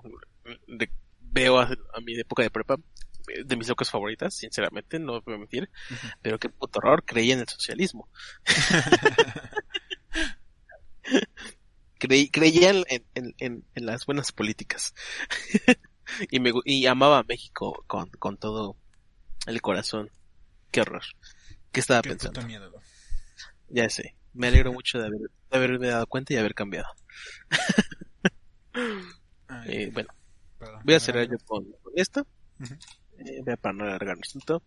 de- veo a, a mi época de prepa de mis locas favoritas, sinceramente, no voy a mentir, pero qué puto horror, creía en el socialismo. Creí, creía en, en, en, en las buenas políticas. y me y amaba a México con, con todo el corazón. Qué horror. ¿Qué estaba Qué pensando? puto miedo. Ya sé. Me alegro mucho de, haber, de haberme dado cuenta y haber cambiado. Ay, Eh, bueno, perdón. voy a cerrar yo con, con esto. Eh, para no alargarnos tanto.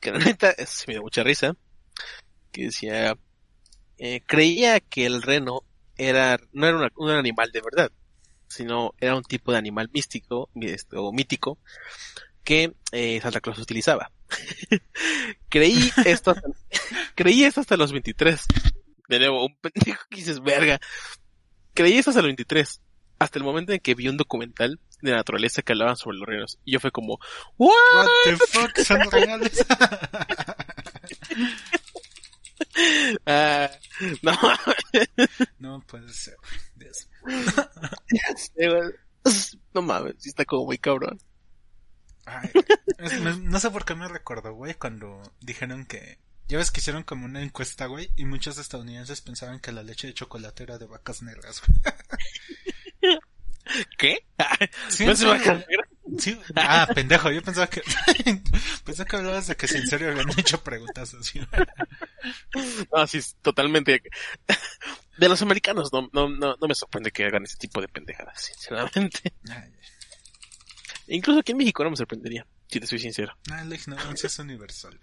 Que la neta, sí me dio mucha risa. Que decía, eh, creía que el reno era, no era un animal de verdad, sino era un tipo de animal místico, este, o mítico, que eh, Santa Claus utilizaba. creí esto hasta, creí esto hasta los 23. De nuevo, un pendejo que dices, verga. Creí esto hasta los 23. Hasta el momento en que vi un documental de naturaleza que hablaban sobre los renos. Y yo fue como, ¿what? What the fuck, son reales. Ah, no, no puede ser. Dios. no mames, está como muy cabrón. Ay, es- me- no sé por qué me recordó, güey, cuando dijeron que... Ya ves que hicieron como una encuesta, güey, y muchos estadounidenses pensaban que la leche de chocolate era de vacas negras, güey. ¿Qué? Sí, ¿No se va a? Sí, ah, pendejo, yo pensaba que... pensé que hablabas de que si en serio habían hecho preguntas así. No, sí, totalmente. De los americanos no, no, no, no me sorprende que hagan ese tipo de pendejadas, sinceramente. Ay, Incluso aquí en México no me sorprendería, si te soy sincero. ay, la ignorancia es universal.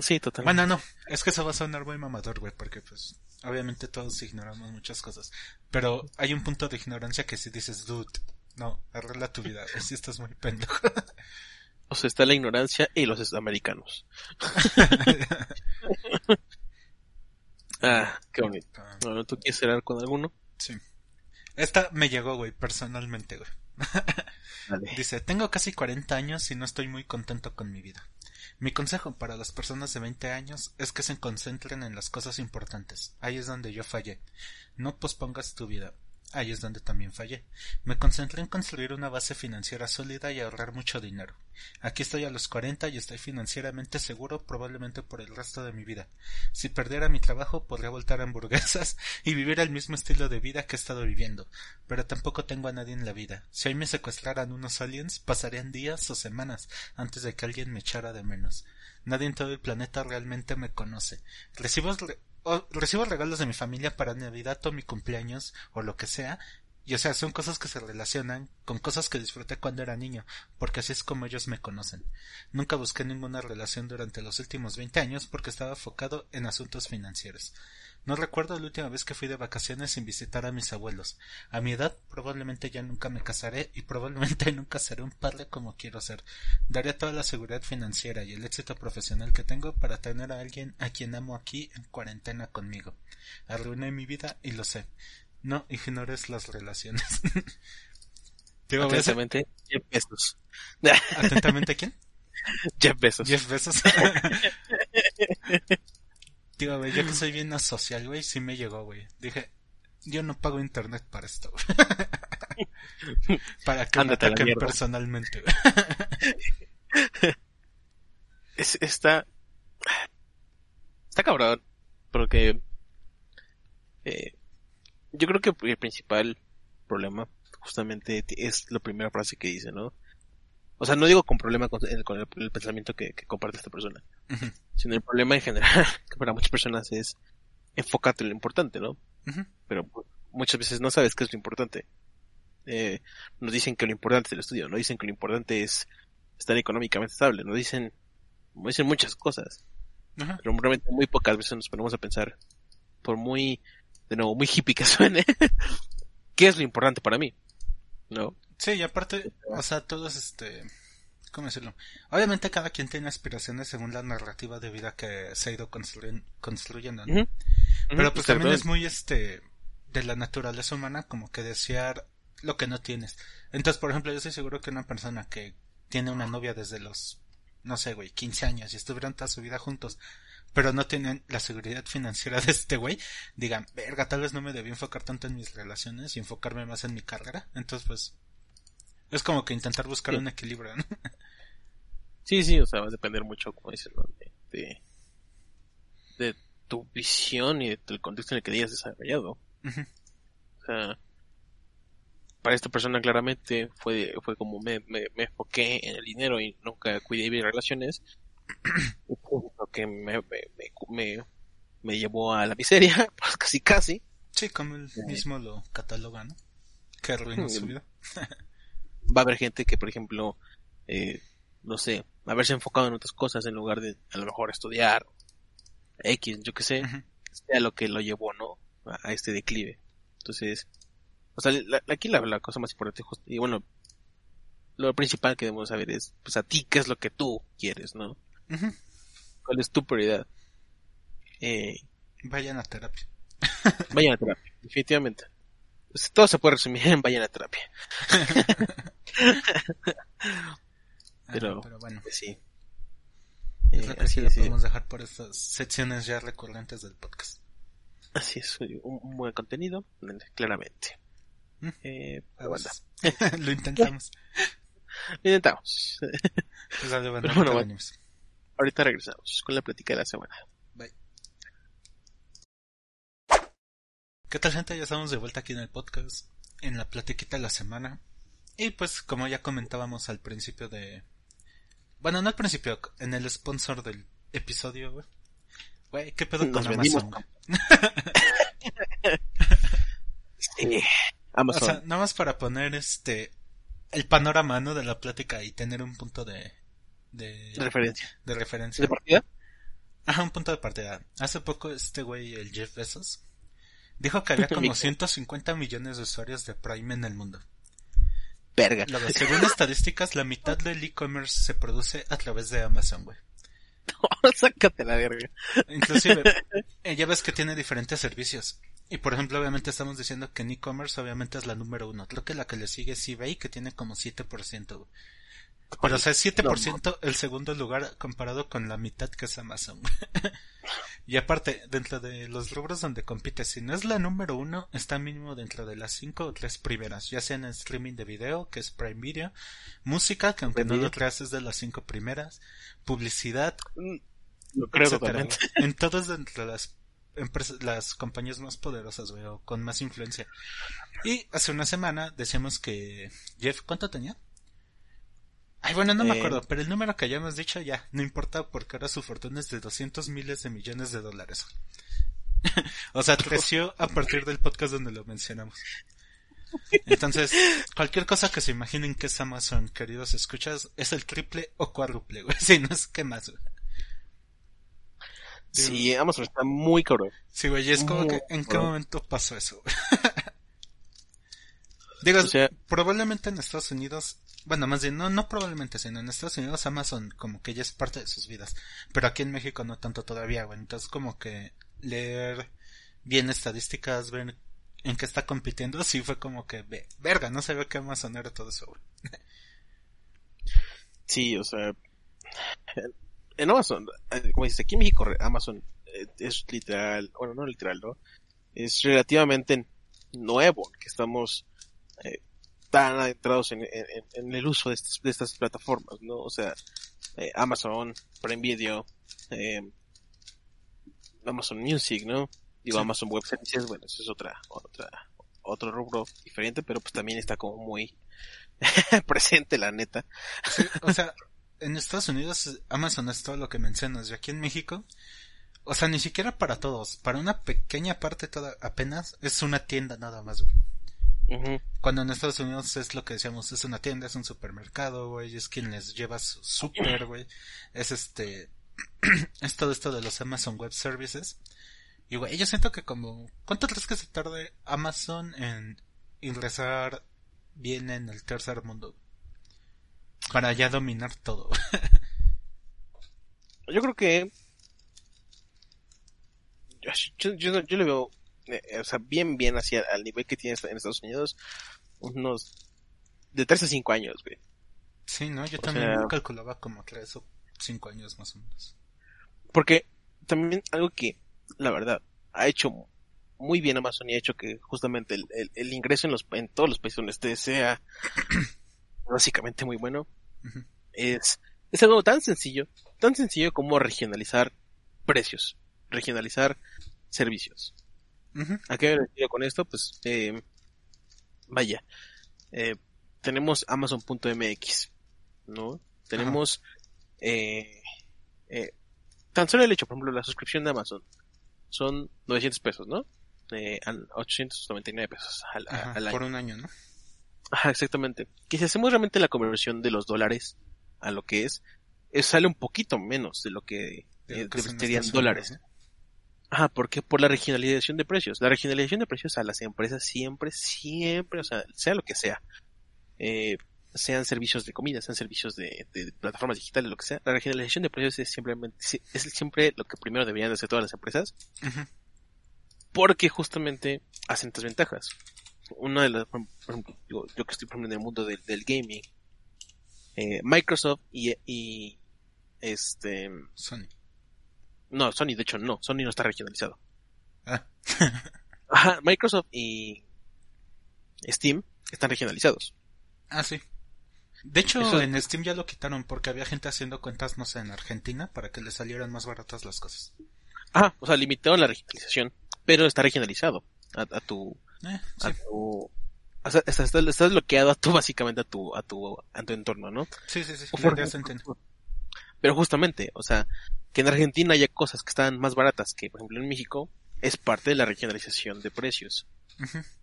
Sí, totalmente. Bueno, no, es que eso va a sonar muy mamador, güey, porque pues obviamente todos ignoramos muchas cosas. Pero hay un punto de ignorancia que si dices, dude, no, arregla tu vida, si estás muy pendejo. O sea, está la ignorancia y los americanos. Ah, qué bonito. Bueno, ¿tú quieres cerrar con alguno? sí. Esta me llegó, güey, personalmente, güey. Dice, tengo casi 40 años y no estoy muy contento con mi vida. Mi consejo para las personas de 20 años es que se concentren en las cosas importantes. Ahí es donde yo fallé. No pospongas tu vida. Ahí es donde también fallé. Me concentré en construir una base financiera sólida y ahorrar mucho dinero. Aquí estoy a los 40 y estoy financieramente seguro probablemente por el resto de mi vida. Si perdiera mi trabajo podría voltar a hamburguesas y vivir el mismo estilo de vida que he estado viviendo. Pero tampoco tengo a nadie en la vida. Si hoy me secuestraran unos aliens, pasarían días o semanas antes de que alguien me echara de menos. Nadie en todo el planeta realmente me conoce. Recibo, re- recibo regalos de mi familia para Navidad o mi cumpleaños o lo que sea. Y o sea, son cosas que se relacionan con cosas que disfruté cuando era niño, porque así es como ellos me conocen. Nunca busqué ninguna relación durante los últimos 20 años porque estaba enfocado en asuntos financieros. No recuerdo la última vez que fui de vacaciones sin visitar a mis abuelos. A mi edad probablemente ya nunca me casaré y probablemente nunca seré un padre como quiero ser. Daré toda la seguridad financiera y el éxito profesional que tengo para tener a alguien a quien amo aquí en cuarentena conmigo. Arruiné mi vida y lo sé. No ignores las relaciones. Digo, Atentamente, Jeff Bezos. ¿Atentamente quién? Jeff Bezos. Jeff Bezos. Tío, güey, yo que soy bien asocial, güey, sí me llegó, güey. Dije, yo no pago internet para esto, güey. para que me ataquen personalmente, güey. Es, está. Está cabrón. Porque. eh, yo creo que el principal problema, justamente, es la primera frase que dice, ¿no? O sea, no digo con problema con, el, con el- el pensamiento que, que comparte esta persona, sino el problema en general, que para muchas personas es enfócate en lo importante, ¿no? Pero pues, muchas veces no sabes qué es lo importante. Eh, nos dicen que lo importante es el estudio, no dicen que lo importante es estar económicamente estable, no dicen, no dicen muchas cosas pero realmente muy pocas veces nos ponemos a pensar, por muy, de nuevo, muy hippie que suene, ¿qué es lo importante para mí? ¿No? Sí, y aparte, o sea, todos este, ¿cómo decirlo? Obviamente cada quien tiene aspiraciones según la narrativa de vida que se ha ido construyen- construyendo, ¿no? Pero pues sobre también es muy este de la naturaleza humana como que desear lo que no tienes. Entonces, por ejemplo, yo estoy seguro que una persona que tiene una novia desde los no sé, güey, 15 años y estuvieron toda su vida juntos, pero no tienen la seguridad financiera de este güey, digan, "Verga, tal vez no me debí enfocar tanto en mis relaciones y enfocarme más en mi carrera." Entonces, pues es como que intentar buscar Sí. un equilibrio, ¿no? Sí, sí, o sea, va a depender mucho, como dices, ¿no? de, de, de tu visión y del contexto en el que hayas desarrollado. O sea, para esta persona claramente fue, fue como me, me, me enfoqué en el dinero y nunca cuidé mis relaciones. lo que me, me, me, me, me llevó a la miseria, pues casi casi. Sí, como él mismo lo cataloga, ¿no? Que arruinó su vida. Va a haber gente que, por ejemplo, eh, no sé, haberse enfocado en otras cosas en lugar de a lo mejor estudiar X, yo qué sé, sea lo que lo llevó, ¿no? A, a este declive. Entonces, o sea, la- aquí la, la cosa más importante, y bueno, lo principal que debemos saber es, pues a ti, ¿qué es lo que tú quieres, ¿no? ¿Cuál es tu prioridad? Eh, Vayan a terapia. vayan a terapia, definitivamente. Pues, todo se puede resumir en vayan a terapia. Pero- pero bueno. Pues sí. Yo Eh, creo que así sí lo podemos dejar por estas secciones ya recurrentes del podcast. Así es, un, un buen contenido, claramente. Mm. Eh, veces. lo intentamos. lo intentamos. Pues bueno, ahorita bueno. Ahorita regresamos con la plática de la semana. ¿Qué tal gente? Ya estamos de vuelta aquí en el podcast, en la platiquita de la semana. Y pues como ya comentábamos al principio de... Bueno, no al principio, en el sponsor del episodio, güey. Güey, ¿qué pedo Nos con. Amazon? Sí, O Amazon. sea, nada más para poner este... El panorama, ¿no? De la plática y tener un punto de... De, de referencia. de referencia. ¿De partida? Ajá, un punto de partida. Hace poco este güey, el Jeff Bezos, dijo que había como Mijo. 150 millones de usuarios de Prime en el mundo. Verga. Luego, según estadísticas, la mitad del e-commerce se produce a través de Amazon, güey. Sácate la verga. Inclusive, eh, ya ves que tiene diferentes servicios. Y por ejemplo, obviamente estamos diciendo que en e-commerce obviamente es la número uno. Creo que la que le sigue es eBay, que tiene como 7%. güey. Pero o sea, es 7% el segundo lugar comparado con la mitad que es Amazon. y aparte, dentro de los rubros donde compite, si no es la número uno, está mínimo dentro de las cinco o tres primeras, ya sea en streaming de video, que es Prime Video, música, que aunque Prime no lo creas es de las cinco primeras, publicidad, Mm, Lo creo totalmente. En todas dentro de las empresas, las compañías más poderosas, güey, o con más influencia. Y hace una semana decíamos que Jeff, ¿cuánto tenía? Ay, bueno, no me Eh. acuerdo, pero el número que hayamos dicho ya, no importa porque ahora su fortuna es de 200 miles de millones de dólares. o sea, creció a partir del podcast donde lo mencionamos. Entonces, cualquier cosa que se imaginen que es Amazon, queridos escuchas, es el triple o cuádruple, güey. Si no es que más, güey. Sí, Amazon está muy cabrón. Sí, güey, y es como Muy que, ¿en qué cabrón. momento pasó eso? Digo, O sea- probablemente en Estados Unidos, bueno, más bien, no, no probablemente, sino en Estados Unidos Amazon como que ya es parte de sus vidas, pero aquí en México no tanto todavía, güey, entonces como que leer bien estadísticas, ver en qué está compitiendo, sí fue como que, ve- verga, no sabía que Amazon era todo eso, güey. Sí, o sea, en Amazon, eh, como dices, aquí en México Amazon eh, es literal, bueno, no literal, ¿no? Es relativamente nuevo que estamos eh, tan adentrados en, en- en el uso de estas, de estas plataformas, ¿no? O sea, eh, Amazon, Prime Video, eh, Amazon Music, ¿no? Digo, Sí. Amazon Web Services, bueno, eso es otra, otra, otro rubro diferente, pero pues también está como muy presente, la neta. Sí, o sea, en Estados Unidos Amazon es todo lo que mencionas, y aquí en México, o sea, ni siquiera para todos, para una pequeña parte toda, apenas es una tienda nada más, güey. Cuando en Estados Unidos es lo que decíamos, es una tienda, es un supermercado, güey, es quien les lleva su super, güey. Es este, es todo esto de los Amazon Web Services. Y güey, yo siento que como, ¿cuánto crees que se tarde Amazon en ingresar bien en el tercer mundo? Para ya dominar todo. Yo creo que yo, yo, yo, le veo, o sea, bien, bien hacia al nivel que tiene en Estados Unidos, unos de 3 a 5 años, güey. Sí, ¿no? Yo O también sea- calculaba como tres o cinco años más o menos. Porque también algo que, la verdad, ha hecho muy bien Amazon y ha hecho que justamente el, el, el ingreso en los en todos los países donde esté sea básicamente muy bueno es es algo tan sencillo tan sencillo como regionalizar precios regionalizar servicios Ujú. ¿A qué me refiero con esto? Pues, eh, vaya, eh, tenemos Amazon.mx, ¿no? Tenemos, eh, eh, tan solo el hecho, por ejemplo, la suscripción de Amazon son 900 pesos, ¿no? Eh, a 899 pesos al, Ajá, al año. por un año, ¿no? Ajá, exactamente. Que si hacemos realmente la conversión de los dólares a lo que es, es sale un poquito menos de lo que, De lo eh, que serían dólares. Ajá, porque por la regionalización de precios. La regionalización de precios a las empresas siempre, siempre, o sea, sea lo que sea, eh, sean servicios de comida, sean servicios de, de plataformas digitales, lo que sea, la regionalización de precios es simplemente, es siempre lo que primero deberían de hacer todas las empresas, porque justamente hacen estas ventajas. Una de las, por ejemplo, yo que estoy por ejemplo, en el mundo del, del gaming, eh, Microsoft y, y este, Sony. No, Sony de hecho no, Sony no está regionalizado. Ah. Ajá, Microsoft y Steam están regionalizados. Ah, sí. De hecho, Eso- en Steam ya lo quitaron porque había gente haciendo cuentas, no sé, en Argentina para que le salieran más baratas las cosas. Ajá, o sea, limitaron la regionalización, pero está regionalizado a, a tu, Eh, sí. a tu, o sea, estás, estás bloqueado a tu, básicamente a tu, a tu, a tu entorno, ¿no? sí, sí, sí. Por ejemplo. Pero justamente, o sea, que en Argentina haya cosas que están más baratas que, por ejemplo, en México, es parte de la regionalización de precios.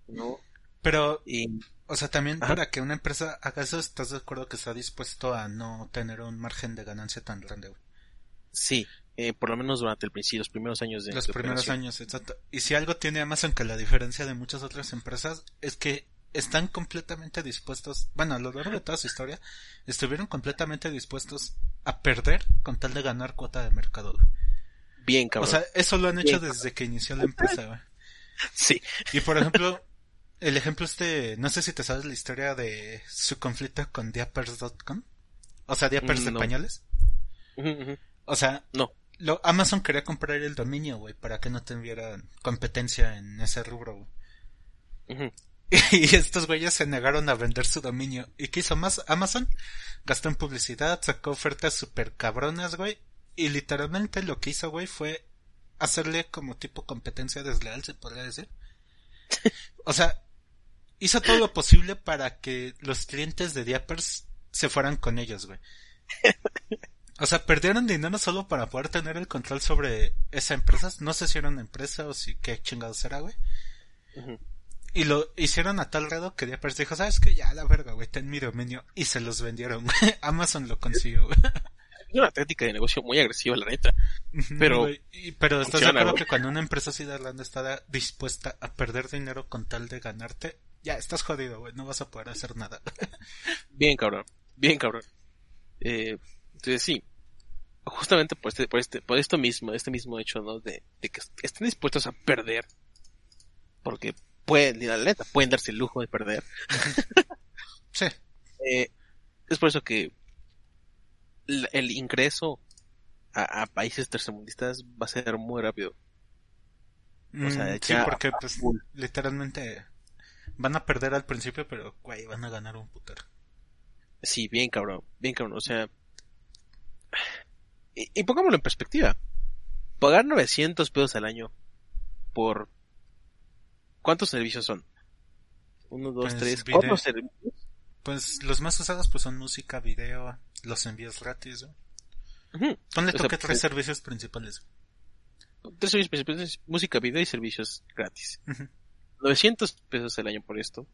¿no? Pero, Y, o sea, también Ajá. para que una empresa haga eso, ¿estás de acuerdo que está dispuesto a no tener un margen de ganancia tan grande? sí, eh, por lo menos durante el principio, los primeros años de Los de primeros operación. años, exacto. Y si algo tiene Amazon que la diferencia de muchas otras empresas es que están completamente dispuestos, bueno, a lo largo de toda su historia, estuvieron completamente dispuestos a perder con tal de ganar cuota de mercado. güey. Bien, O cabrón. sea, eso lo han hecho Bien. desde que inició la empresa. güey. sí. Y por ejemplo, el ejemplo este, no sé si te sabes la historia de su conflicto con diapers.com. O sea, diapers de No. pañales. Ujú, ujú. O sea, No. lo, Amazon quería comprar el dominio, güey, para que no tuvieran competencia en ese rubro, güey. Ujú. Y estos güeyes se negaron a vender su dominio. ¿Y qué hizo más? Amazon gastó en publicidad, sacó ofertas super cabronas, güey. Y literalmente lo que hizo, güey, fue hacerle como tipo competencia desleal, se podría decir. O sea, hizo todo lo posible para que los clientes de Diapers se fueran con ellos, güey. O sea, perdieron dinero solo para poder tener el control sobre esa empresa. No sé si era una empresa o si qué chingados era, güey. Y lo hicieron a tal grado que Diapers dijo, ¿sabes qué? Ya, la verga, güey, ten mi dominio. Y se los vendieron, güey. Amazon lo consiguió, güey. una táctica de negocio muy agresiva, la neta. Pero- Güey, y- pero estás de acuerdo que cuando una empresa así de grande está dispuesta a perder dinero con tal de ganarte, ya estás jodido, güey, no vas a poder hacer nada. Bien cabrón, bien cabrón. Eh, entonces sí, justamente por este, por este, por esto mismo, este mismo hecho, ¿no? De, de que estén dispuestos a perder, porque pueden, la neta, pueden darse el lujo de perder. Sí, Eh, es por eso que el, el ingreso a, a países tercermundistas va a ser muy rápido. O sea, Mm, sí, ya porque a pues full. literalmente van a perder al principio, pero güey, van a ganar un putero. Sí, bien cabrón, bien cabrón, o sea... Y, y pongámoslo en perspectiva. Pagar 900 pesos al año por... ¿Cuántos servicios son? Uno, dos, Pues, tres, video- cuatro servicios. Pues los más usados pues son música, video, los envíos gratis. ¿no? Ponle O sea, que tres pues- servicios principales. Tres servicios principales, música, video y servicios gratis. Ujú. 900 pesos al año por esto.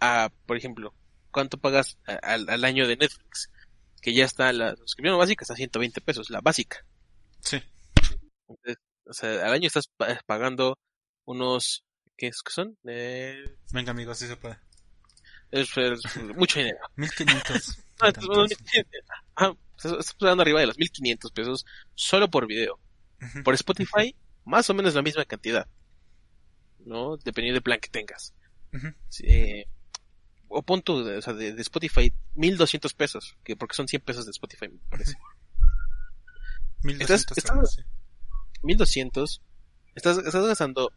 Ah, por ejemplo, ¿cuánto pagas al, al año de Netflix? Que ya está la suscripción básica, está a 120 pesos, la básica. Sí, Entonces, o sea, al año estás pa- pagando unos, ¿qué es que son? Eh, venga amigos, sí se puede. es, es mucho dinero. 1500. Ah, entonces, unos 1500. Ajá, estás, estás pagando arriba de los 1500 pesos solo por video. Por Spotify, más o menos la misma cantidad. ¿No? Dependiendo del plan que tengas. Eh, o pon tu, o sea, de, de Spotify, 1200 pesos, que porque son 100 pesos de Spotify, me parece. 1200 estás- sí. 1200, estás, estás gastando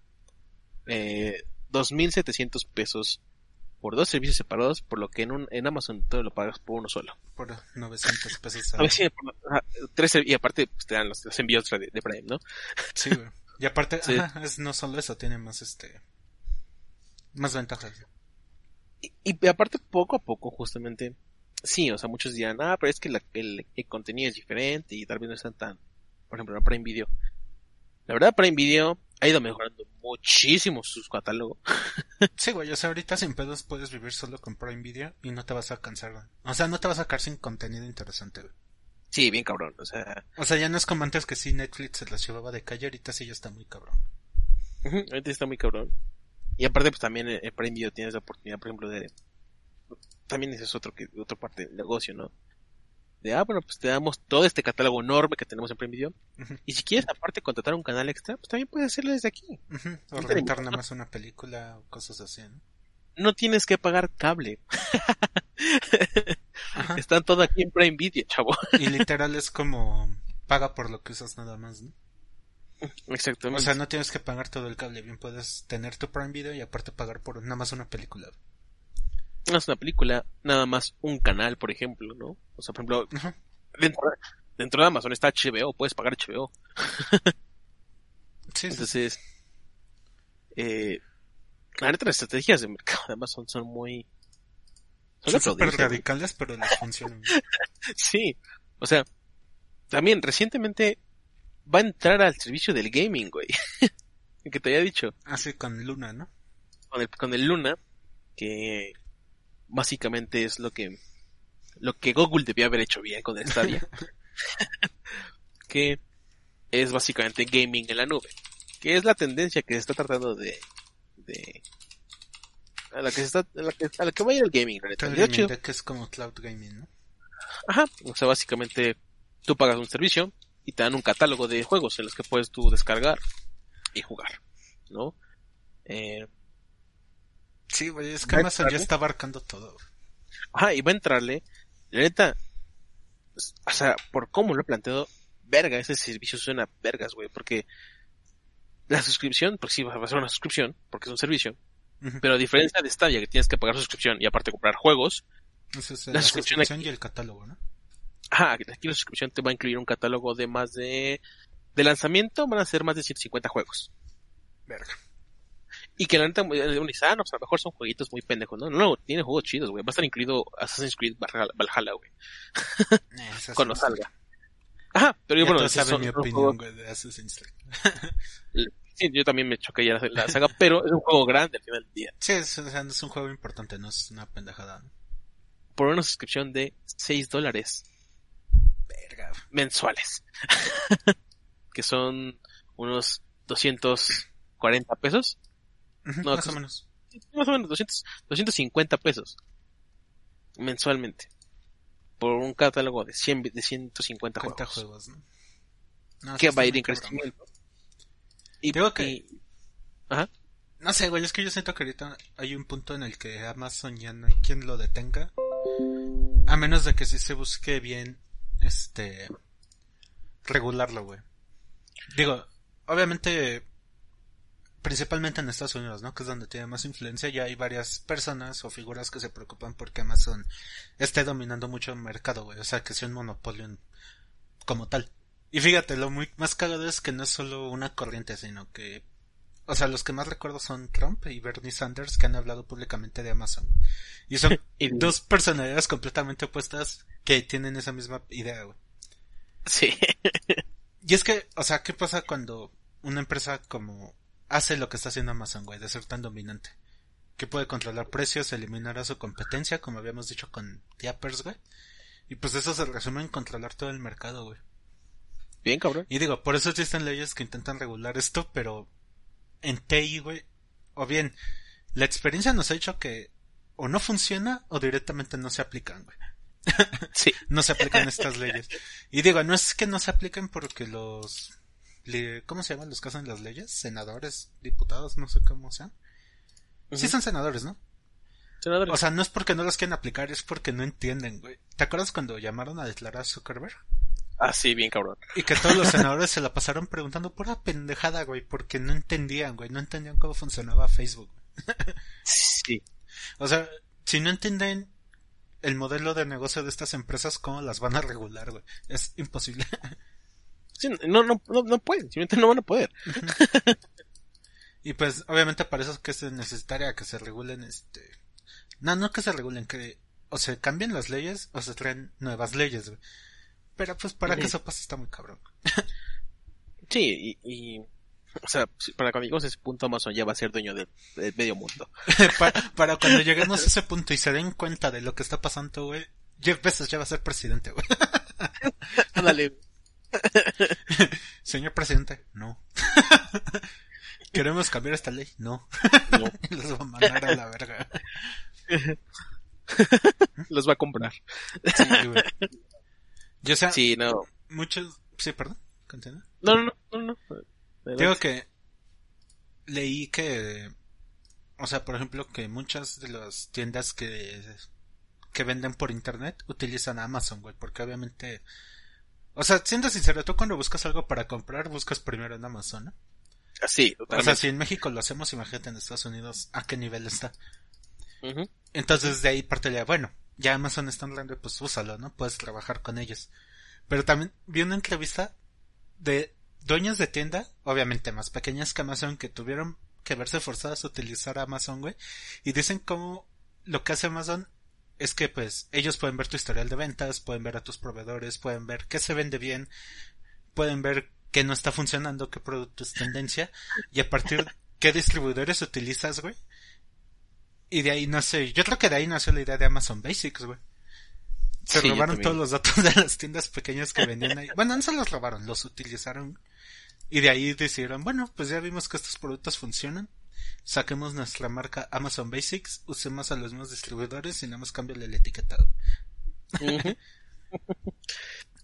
eh, 2700 pesos por dos servicios separados, por lo que en, un, en Amazon todo lo pagas por uno solo. Por 900 pesos. A ajá, tres, y aparte pues, te dan los, los envíos de, de Prime, ¿no? Sí, güey. Y aparte, Sí. ajá, es no solo eso, tiene más este más ventajas. Y, y aparte poco a poco, justamente, sí, o sea, muchos dirán, ah, pero es que la- el, el contenido es diferente y tal vez no están tan, por ejemplo, en Prime Video. La verdad, Prime Video ha ido mejorando muchísimo su catálogo. Sí, güey, o sea, ahorita sin pedos puedes vivir solo con Prime Video y no te vas a cansar. O sea, no te vas a sacar sin contenido interesante, güey. Sí, bien cabrón, o sea, O sea, ya no es como antes que sí Netflix se las llevaba de calle, ahorita sí ya está muy cabrón. ahorita está muy cabrón. Y aparte, pues también en Prime Video tienes la oportunidad, por ejemplo, de... También ese es otro, que, otra parte del negocio, ¿no? De, ah, bueno, pues te damos todo este catálogo enorme que tenemos en Prime Video. Y si quieres, aparte, contratar un canal extra, pues también puedes hacerlo desde aquí. ujú. O rentar nada más una película o cosas así, ¿no? No tienes que pagar cable. Están todo aquí en Prime Video, chavo. Y literal es como paga por lo que usas nada más, ¿no? O Exactamente. sea, no tienes que pagar todo el cable, bien puedes tener tu Prime Video y aparte pagar por nada más una película. No es una película, nada más un canal, por ejemplo, ¿no? O sea, por ejemplo, dentro, dentro de Amazon está HBO, puedes pagar HBO. Sí, sí, sí. Entonces, eh, la neta, las estrategias de mercado de Amazon son muy... Son súper radicales, pero les funcionan. Sí, o sea, también recientemente va a entrar al servicio del gaming, güey. que te había dicho. Así con Luna, ¿no? con el, con el Luna, que básicamente es lo que lo que Google debió haber hecho bien con el Stadia, que es básicamente gaming en la nube, que es la tendencia que se está tratando de, de a la que se está, a la que, a la que va a ir el gaming. Cloud De Gaming Deck es como Cloud Gaming, ¿no? ajá, o sea, básicamente tú pagas un servicio y te dan un catálogo de juegos en los que puedes tú descargar y jugar, ¿no? Eh, Sí, güey, es que Amazon ya está abarcando todo. Ajá, y va a entrarle. La neta, pues, o sea, por cómo lo he planteado, verga, ese servicio suena vergas, güey, porque la suscripción, porque sí, va a ser una suscripción, porque es un servicio, pero a diferencia de Stadia, que tienes que pagar suscripción y aparte comprar juegos, la la, suscripción suscripción y el catálogo, ¿no? ajá, aquí la suscripción te va a incluir un catálogo de más de... De lanzamiento van a ser más de 150 juegos. Verga. Y que la neta, uno dice, ah, no, pues a lo mejor son jueguitos muy pendejos, ¿no? No, no, tiene juegos chidos, güey. Va a estar incluido Assassin's Creed Valhalla, güey. Eh, Cuando salga. Ajá, pero yo, Ya bueno, son- mi opinión, güey, de Assassin's Creed. Sí, yo también me choqué ya la, saga, pero es un juego grande al final del día. Sí, es, o sea, no es un juego importante, no es una pendejada, ¿no? Por una suscripción de 6 dólares. Verga, mensuales. que son unos 240 pesos. No, más o menos. Más o menos 200, 250 pesos. Mensualmente. Por un catálogo de 100, vi- de 150 Cuenta juegos. juegos, ¿no? No, Que va a ir en crecimiento. Y, Digo que- y- Ajá. No sé, güey, es que yo siento que ahorita hay un punto en el que Amazon ya no hay quien lo detenga. A menos de que sí se busque bien, este, regularlo, güey. Digo, obviamente, principalmente en Estados Unidos, ¿no? Que es donde tiene más influencia, ya hay varias personas o figuras que se preocupan porque Amazon esté dominando mucho el mercado, güey. O sea, que sea un monopolio en- como tal. Y fíjate, lo muy más cagado es que no es solo una corriente, sino que o sea, los que más recuerdo son Trump y Bernie Sanders que han hablado públicamente de Amazon. güey. Y son dos personalidades completamente opuestas que tienen esa misma idea, güey. Sí. Y es que, o sea, ¿qué pasa cuando una empresa como hace lo que está haciendo Amazon, güey, de ser tan dominante? Que puede controlar precios, eliminar a su competencia, como habíamos dicho con Diapers, güey. Y pues eso se resume en controlar todo el mercado, güey. Bien, cabrón. Y digo, por eso existen leyes que intentan regular esto, pero en TI, güey, o bien, la experiencia nos ha dicho que o no funciona o directamente no se aplican, güey. Sí. No se aplican estas leyes. Y digo, no es que no se apliquen porque los... ¿Cómo se llaman los que hacen las leyes? Senadores, diputados, no sé cómo sean. Sí son senadores, ¿no? Senadores. O sea, no es porque no los quieren aplicar, es porque no entienden, güey. ¿Te acuerdas cuando llamaron a declarar a Zuckerberg? ah, sí, bien, cabrón. Y que todos los senadores se la pasaron preguntando pura pendejada, güey, porque no entendían, güey, no entendían cómo funcionaba Facebook. Sí. O sea, si no entienden el modelo de negocio de estas empresas, ¿cómo las van a regular, güey? Es imposible. Sí, no, no, no, no pueden. Simplemente no van a poder. y pues, obviamente para eso es que se necesitaría que se regulen, este... No, no que se regulen, que o se cambien las leyes o se traen nuevas leyes, güey. Pero pues para que eso pase está muy cabrón. Sí, y, y o sea, para cuando lleguemos a ese punto, Amazon ya va a ser dueño del, del medio mundo. para, para cuando lleguemos a ese punto y se den cuenta de lo que está pasando, güey, Jeff Bezos ya va a ser presidente, güey. Ándale. Señor presidente, no. ¿Queremos cambiar esta ley? No. No, Los va a mandar a la verga. los va a comprar. Sí, güey. Yo, o sea, Sí, no. muchos... Sí, perdón. Continúa. No, no, no, no. no. Digo que leí que... O sea, por ejemplo, que muchas de las tiendas que, que venden por internet utilizan Amazon, güey, porque obviamente... O sea, siendo sincero, tú cuando buscas algo para comprar, buscas primero en Amazon, ¿no? Sí, O sea, totalmente. si en México lo hacemos, imagínate en Estados Unidos a qué nivel está. Entonces de ahí parte la, bueno, ya Amazon es tan grande, pues úsalo, ¿no? Puedes trabajar con ellos. Pero también vi una entrevista de dueños de tienda, obviamente más pequeñas que Amazon, que tuvieron que verse forzadas a utilizar Amazon, güey. Y dicen cómo lo que hace Amazon es que pues ellos pueden ver tu historial de ventas, pueden ver a tus proveedores, pueden ver qué se vende bien, pueden ver qué no está funcionando, qué producto es tendencia, y a partir de qué distribuidores utilizas, güey. Y de ahí nace, yo creo que de ahí nació la idea de Amazon Basics, güey. Se Sí, robaron todos los datos de las tiendas pequeñas que vendían ahí. Bueno, no se los robaron, los utilizaron. Y de ahí decidieron, bueno, pues ya vimos que estos productos funcionan. Saquemos nuestra marca Amazon Basics, usemos a los mismos distribuidores y nada más cámbiale el etiquetado.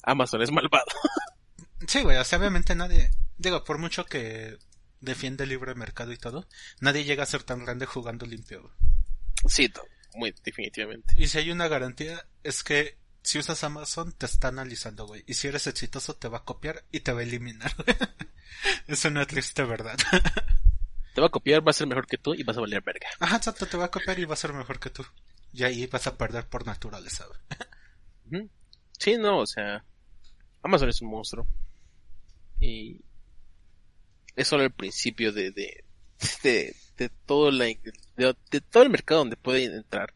Amazon es malvado. Sí, güey, o sea, obviamente nadie, digo, por mucho que defiende el libre mercado y todo, nadie llega a ser tan grande jugando limpio. güey. Sí, muy definitivamente. Y si hay una garantía, es que si usas Amazon te está analizando, güey. Y si eres exitoso te va a copiar y te va a eliminar. es una triste verdad. Te va a copiar, va a ser mejor que tú y vas a valer verga. Ajá, exacto, te va a copiar y va a ser mejor que tú. Y ahí vas a perder por naturaleza. Sí, no, o sea, Amazon es un monstruo. Y es solo el principio de, de, de, de todo la, de, de todo el mercado donde pueden entrar.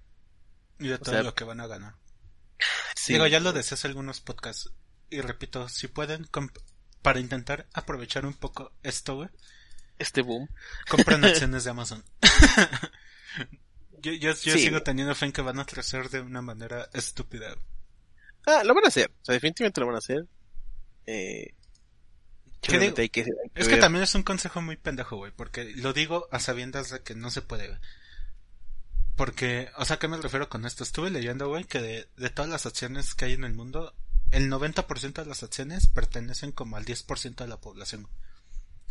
Y de todo sea, lo que van a ganar. Sí. Digo, ya lo decía hace algunos podcasts. Y repito, si pueden, para intentar aprovechar un poco esto, güey, Este boom. compran acciones de Amazon. yo yo, yo Sí. sigo teniendo fe en que van a crecer de una manera estúpida. Ah, lo van a hacer. O sea, definitivamente lo van a hacer. Eh, ¿Qué simplemente digo? hay que, hay que Es que también es un consejo muy pendejo, güey, porque lo digo a sabiendas de que no se puede, güey. Porque, o sea, ¿qué me refiero con esto? Estuve leyendo, güey, que de, de todas las acciones que hay en el mundo, el 90% de las acciones pertenecen como al 10% de la población.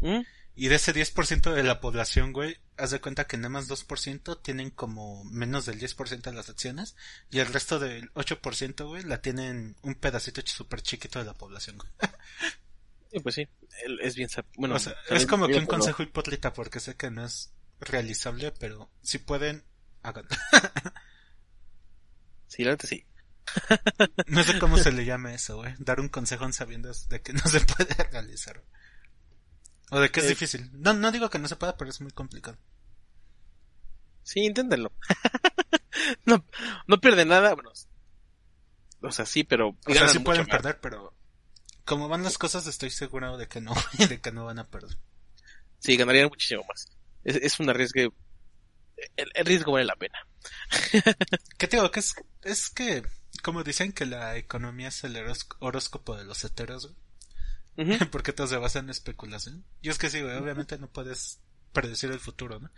¿Mm? Y de ese 10% de la población, güey, haz de cuenta que nada más 2% tienen como menos del 10% de las acciones y el resto del 8%, güey, la tienen un pedacito súper chiquito de la población. güey. Sí, pues sí, es bien bueno, o sea, también es como que un pero- consejo hipócrita porque sé que no es realizable, pero si pueden, hagan. Sí, la sí. No sé cómo se le llama eso, güey. Dar un consejo en sabiendas de que no se puede realizar. güey. O de que es Eh, difícil. No, no digo que no se pueda, pero es muy complicado. Sí, inténtenlo. no, no pierde nada, bueno. O sea, sí, pero O sea, sí pueden más. perder, pero como van las cosas, estoy seguro de que no, de que no van a perder. Sí, ganarían muchísimo más. Es, es un arriesgue. El, el riesgo vale la pena. ¿Qué te digo? Que es, es que, como dicen que la economía es el horóscopo de los heteros, güey. Porque todo se basa en especulación. Y es que sí, güey, obviamente no puedes predecir el futuro, ¿no?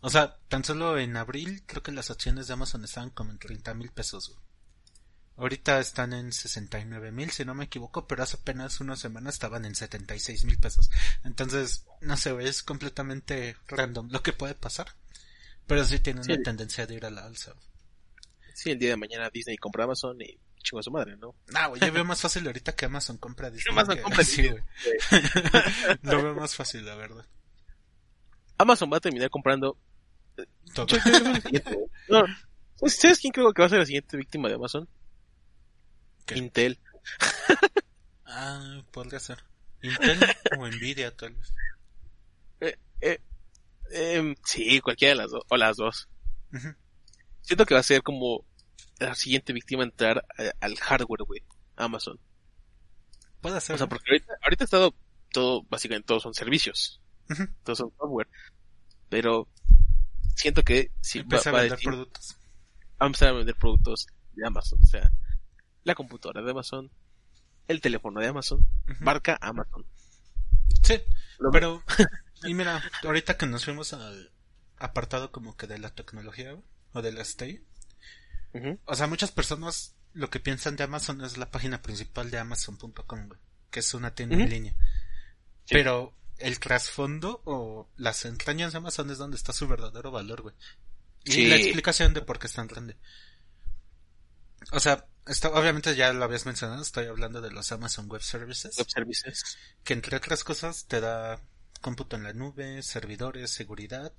O sea, tan solo en abril creo que las acciones de Amazon estaban como en 30 mil pesos, güey. Ahorita están en 69 mil, si no me equivoco, pero hace apenas una semana estaban en 76 mil pesos. Entonces, no sé, güey, es completamente random lo que puede pasar. Pero sí tiene una tendencia de ir a la alza. güey. Sí, el día de mañana Disney compra Amazon y chingo a su madre, ¿no? Nah, güey, yo veo más fácil ahorita que Amazon compra Disney. Amazon que- compra sí, güey. Lo veo más fácil, la verdad. Amazon va a terminar comprando. Todo. Yo. No, ¿sabes- ¿Sabes quién creo que va a ser la siguiente víctima de Amazon? ¿Qué? Intel. Ah, podría ser. Intel o Nvidia, tal vez. Em, sí, cualquiera de las dos. O las dos. Siento que va a ser como la siguiente víctima a entrar a- al hardware, güey. Amazon. Puede ser. O sea, porque ahorita, ahorita ha estado todo, básicamente todos son servicios. Todos son software. Pero siento que si va, Empieza a va a vender decir, productos. va a empezar a vender productos de Amazon. O sea, la computadora de Amazon, el teléfono de Amazon, marca Amazon. Sí, Lo- pero... Y mira, ahorita que nos fuimos al apartado como que de la tecnología o de la O sea, muchas personas lo que piensan de Amazon es la página principal de Amazon.com, que es una tienda en línea. Sí. Pero el trasfondo o las entrañas de Amazon es donde está su verdadero valor, güey. Y Sí. la explicación de por qué es tan grande. O sea, esto, obviamente ya lo habías mencionado, estoy hablando de los Amazon Web Services, Web services. que entre otras cosas te da cómputo en la nube, servidores, seguridad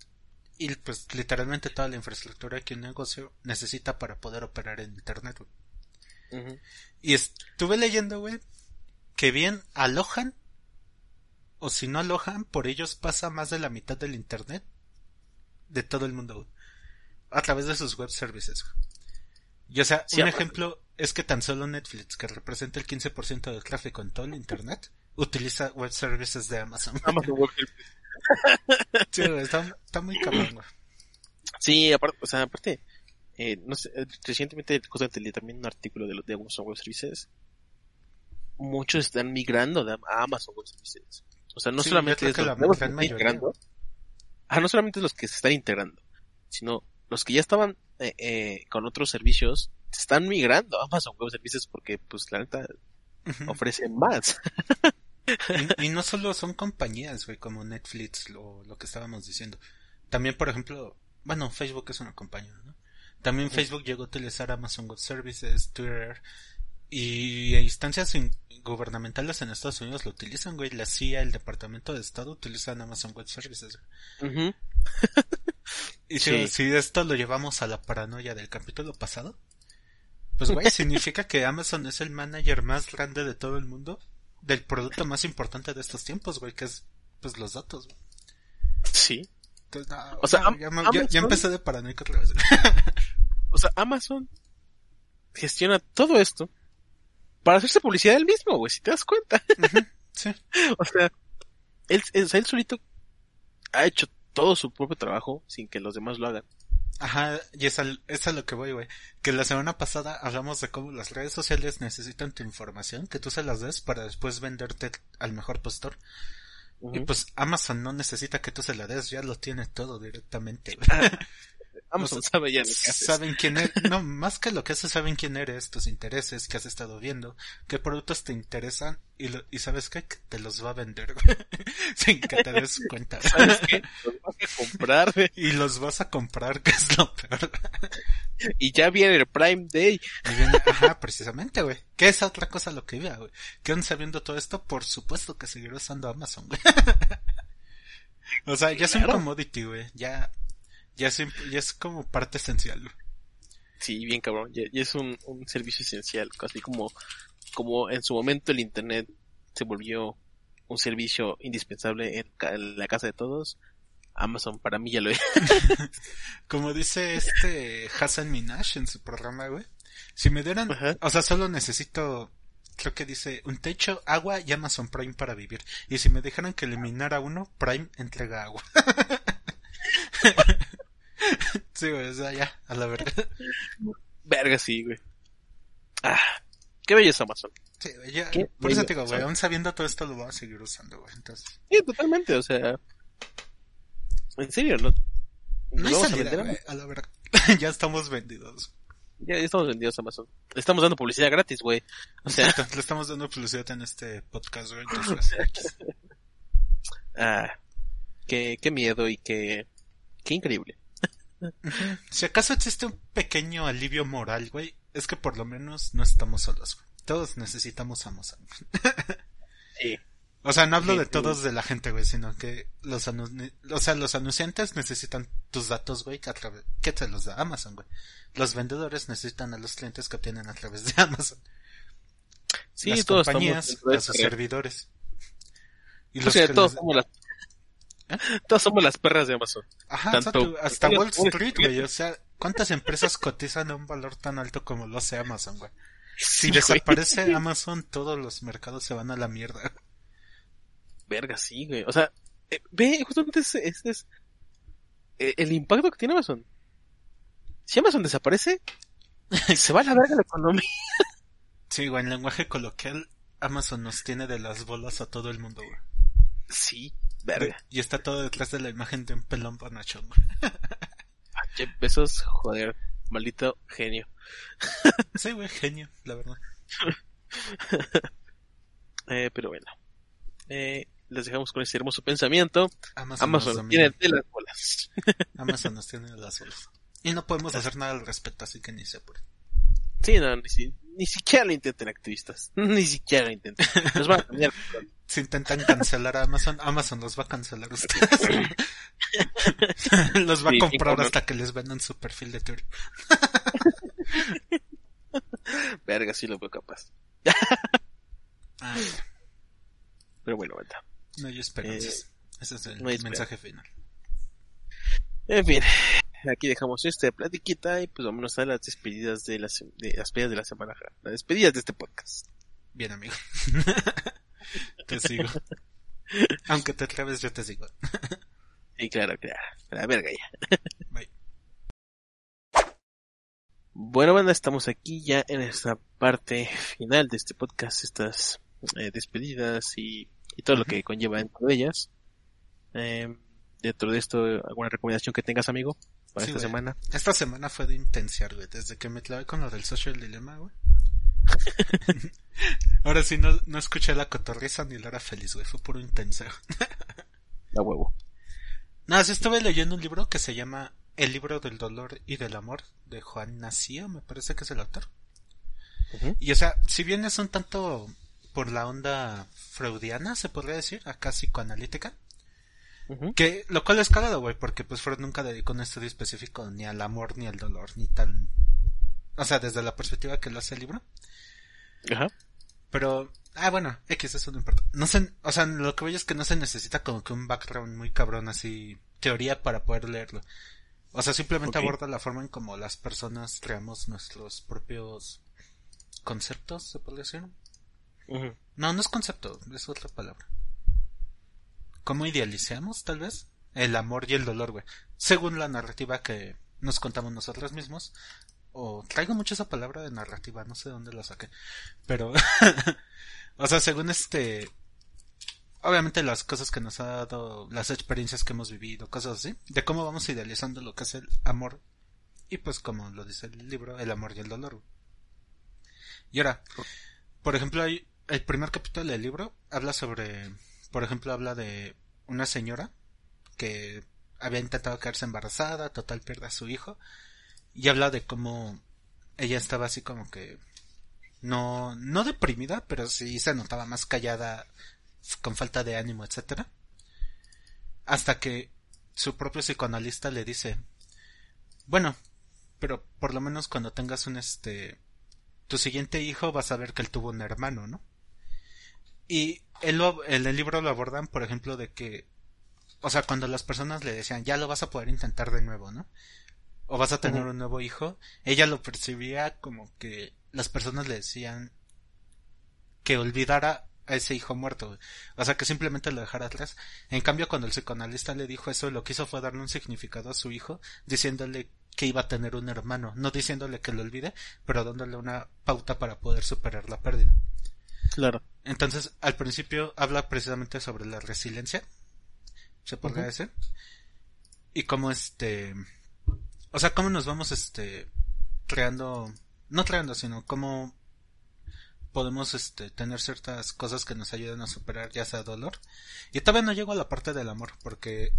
y pues literalmente toda la infraestructura que un negocio necesita para poder operar en Internet. güey. Y estuve leyendo, güey, que bien alojan, o si no alojan, por ellos pasa más de la mitad del Internet de todo el mundo, güey, a través de sus web services. güey. Y o sea, Sí, un ejemplo es que tan solo Netflix, que representa el 15% del tráfico en todo el Internet, utiliza web services de Amazon. Amazon Web Services. Sí, está, está muy cabrón. Sí, aparte, o sea, aparte, eh, no sé, recientemente justamente leí también un artículo de, de Amazon Web Services. Muchos están migrando a Amazon Web Services. O sea, no Sí, solamente es que los que están integrando. Ah, no solamente los que se están integrando, sino los que ya estaban eh, eh, con otros servicios, se están migrando a Amazon Web Services porque, pues, la neta, Ujú. ofrece más. Y, y no solo son compañías, güey, como Netflix o lo que estábamos diciendo. También, por ejemplo, bueno, Facebook es una compañía, ¿no? También. Facebook llegó a utilizar Amazon Web Services, Twitter y instancias in- gubernamentales en Estados Unidos lo utilizan, güey. La CIA, el Departamento de Estado utilizan Amazon Web Services. Y si, Sí. si esto lo llevamos a la paranoia del capítulo pasado, pues güey, significa que Amazon es el manager más grande de todo el mundo del producto más importante de estos tiempos, güey, que es pues los datos. güey. Sí. Entonces, no, O sea, no, ya, me- ya- ya Amazon- empecé de paranoico otra vez. O sea, Amazon gestiona todo esto para hacerse publicidad él mismo, güey, si te das cuenta. Sí. O sea, él, él, o sea, él solito ha hecho todo su propio trabajo sin que los demás lo hagan. Ajá, y es, al- es a lo que voy, güey. Que la semana pasada hablamos de cómo las redes sociales necesitan tu información, que tú se las des para después venderte al mejor postor. Y pues Amazon no necesita que tú se la des, ya lo tiene todo directamente. Amazon sabe ya lo que haces. Saben quién eres, no, más que lo que haces, saben quién eres, tus intereses, qué has estado viendo, qué productos te interesan, y, lo- y sabes qué, Que te los va a vender, güey. Sin que te des cuenta. ¿Sabes qué? Los vas a comprar güey. Y los vas a comprar, que es lo peor. y ya viene el Prime Day. Y viene, ajá, precisamente, güey. ¿Qué es otra cosa lo que iba, güey? Que aún sabiendo todo esto, por supuesto que seguiré usando Amazon, güey. o sea, ya es un commodity, güey. Ya, ya es, ya es como parte esencial. Sí, bien cabrón. Ya, ya es un, un servicio esencial. Casi como, como en su momento el Internet se volvió un servicio indispensable en, ca- en la casa de todos. Amazon para mí ya lo es. Como dice este Hassan Minaj en su programa, güey. Si me dieran, Ajá. o sea, solo necesito, creo que dice, un techo, agua y Amazon Prime para vivir. Y si me dejaran que eliminara uno, Prime entrega agua. sí, güey, o sea, ya, a la verga. Verga, sí, güey. Ah, qué bello es Amazon. Sí, güey, ya, Qué por eso te digo, güey, aún sabiendo todo esto lo voy a seguir usando, güey. Entonces, Sí, totalmente, o sea. En serio, no. no hay a salida, vender güey, a la verga. ya estamos vendidos. Ya, ya estamos vendidos a Amazon. Le estamos dando publicidad gratis, güey. O sea, Exacto, le estamos dando publicidad en este podcast, güey. entonces, ah, qué, qué miedo y qué, qué increíble. Si acaso existe un pequeño alivio moral, güey, es que por lo menos no estamos solos, güey. Todos necesitamos Amazon. Sí. O sea, no hablo Sí, de sí. todos de la gente, güey, sino que los anu- o sea, los anunciantes necesitan tus datos, güey, que a través que te los da Amazon, güey. Los vendedores necesitan a los clientes que obtienen a través de Amazon. Sí, las todos compañías, a sus servidores. Y O los sea, que todos les- somos las, todos somos las perras de Amazon. Ajá, tanto- hasta Wall Street, güey, o sea, ¿cuántas empresas cotizan a un valor tan alto como lo hace Amazon, güey? Si Sí, güey. desaparece Amazon, todos los mercados se van a la mierda. Verga, sí, güey. O sea, eh, ve, justamente ese, ese es eh, el impacto que tiene Amazon. Si Amazon desaparece, se va a la verga la economía. Sí, güey, en lenguaje coloquial, Amazon nos tiene de las bolas a todo el mundo, güey. Sí, verga. Y está todo detrás de la imagen de un pelón bonachón, güey. Jeff Bezos, joder, maldito genio. Sí, güey, genio, la verdad. Eh, pero bueno. Eh, les dejamos con este hermoso pensamiento. Amazon, Amazon tiene de las bolas. Amazon nos tiene de las bolas. Y no podemos hacer nada al respecto, así que ni se apuren. Sí, no, ni, si- ni siquiera lo intenten activistas. Ni siquiera lo intenten. Nos van a cambiar. Si intentan cancelar a Amazon, Amazon los va a cancelar a ustedes. los va a comprar hasta que les vendan su perfil de Twitter. Verga, sí lo veo capaz. Ay, Pero bueno, banda. no hay esperanzas. Ese es el no mensaje final. En fin, aquí dejamos esta platiquita y pues vámonos a las despedidas de las, de las despedidas de la semana. Las despedidas de este podcast. Bien, amigo. te sigo. Aunque te atreves, yo te sigo. Sí, claro, claro. La verga ya. Bye. Bueno, banda, estamos aquí ya en esta parte final de este podcast, estas eh, despedidas y, y todo lo que conlleva dentro de ellas. Eh, dentro de esto, ¿alguna recomendación que tengas, amigo, para Sí, esta güey. semana? Esta semana fue de intensiar, güey. Desde que me clavé con lo del social dilemma, güey. Ahora sí, no, no escuché la cotorriza ni la hora feliz, güey. Fue puro intenso. La huevo. No, sí estuve leyendo un libro que se llama El libro del dolor y del amor de Juan Nacía, me parece que es el autor. Y o sea, si bien es un tanto por la onda freudiana, se podría decir, acá psicoanalítica, que lo cual es cagado, güey, porque pues Freud nunca dedicó un estudio específico ni al amor ni al dolor, ni tan... O sea, desde la perspectiva que lo hace el libro. Ajá. Pero, ah, bueno, X, eso no importa. No se, o sea, lo que veo es que no se necesita como que un background muy cabrón así, teoría para poder leerlo. O sea, simplemente aborda la forma en como las personas creamos nuestros propios conceptos, se podría decir. No, no es concepto, es otra palabra. ¿Cómo idealizamos, tal vez? El amor y el dolor, güey. Según la narrativa que nos contamos nosotros mismos. O traigo mucho esa palabra de narrativa, no sé de dónde la saqué. Pero, o sea, según este, obviamente las cosas que nos ha dado, las experiencias que hemos vivido, cosas así, de cómo vamos idealizando lo que es el amor. Y pues como lo dice el libro, el amor y el dolor. Y ahora, por ejemplo, hay, el primer capítulo del libro habla sobre, por ejemplo, habla de una señora que había intentado quedarse embarazada, total pierde a su hijo, y habla de cómo ella estaba así como que no, no deprimida, pero sí se notaba más callada, con falta de ánimo, etcétera. Hasta que su propio psicoanalista le dice, bueno, pero por lo menos cuando tengas un este, tu siguiente hijo vas a ver que él tuvo un hermano, ¿no? Y él en el libro lo abordan, por ejemplo, de que, o sea, cuando las personas le decían, ya lo vas a poder intentar de nuevo, ¿no? O vas a tener un nuevo hijo, ella lo percibía como que las personas le decían que olvidara a ese hijo muerto, o sea, que simplemente lo dejara atrás. En cambio, cuando el psicoanalista le dijo eso, lo que hizo fue darle un significado a su hijo, diciéndole que iba a tener un hermano, no diciéndole que lo olvide, pero dándole una pauta para poder superar la pérdida. Claro. Entonces, al principio habla precisamente sobre la resiliencia, se podría decir, y cómo este, o sea, cómo nos vamos este, creando, no creando, sino cómo podemos este, tener ciertas cosas que nos ayuden a superar ya sea dolor. Y todavía no llego a la parte del amor, porque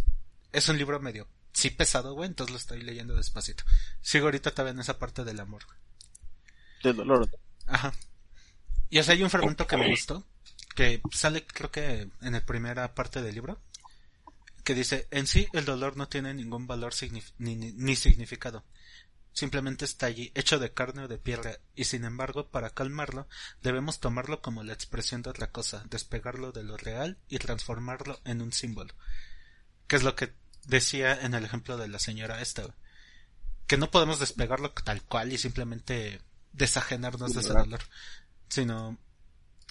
es un libro medio, sí pesado, güey, entonces lo estoy leyendo despacito. Sigo ahorita todavía en esa parte del amor. Del dolor. Ajá. Y o sea, hay un fragmento que me gustó, que sale creo que en la primera parte del libro, que dice, en sí el dolor no tiene ningún valor signif- ni, ni, ni significado. Simplemente está allí, hecho de carne o de piedra, y sin embargo, para calmarlo, debemos tomarlo como la expresión de otra cosa, despegarlo de lo real y transformarlo en un símbolo. Que es lo que decía en el ejemplo de la señora esta, que no podemos despegarlo tal cual y simplemente desajenarnos de ese dolor, sino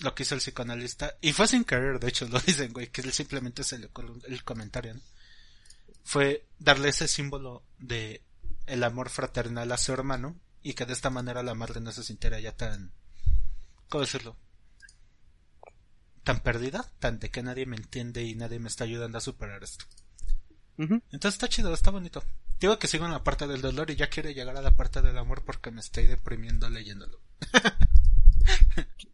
lo que hizo el psicoanalista, y fue sin querer, de hecho, lo dicen, güey, que él simplemente se le ocurrió el comentario, ¿no? Fue darle ese símbolo de el amor fraternal a su hermano, y que de esta manera la madre no se sintiera ya tan, ¿cómo decirlo? Tan perdida, tan de que nadie me entiende y nadie me está ayudando a superar esto. Entonces está chido, está bonito. Digo que sigo en la parte del dolor y ya quiero llegar a la parte del amor porque me estoy deprimiendo leyéndolo.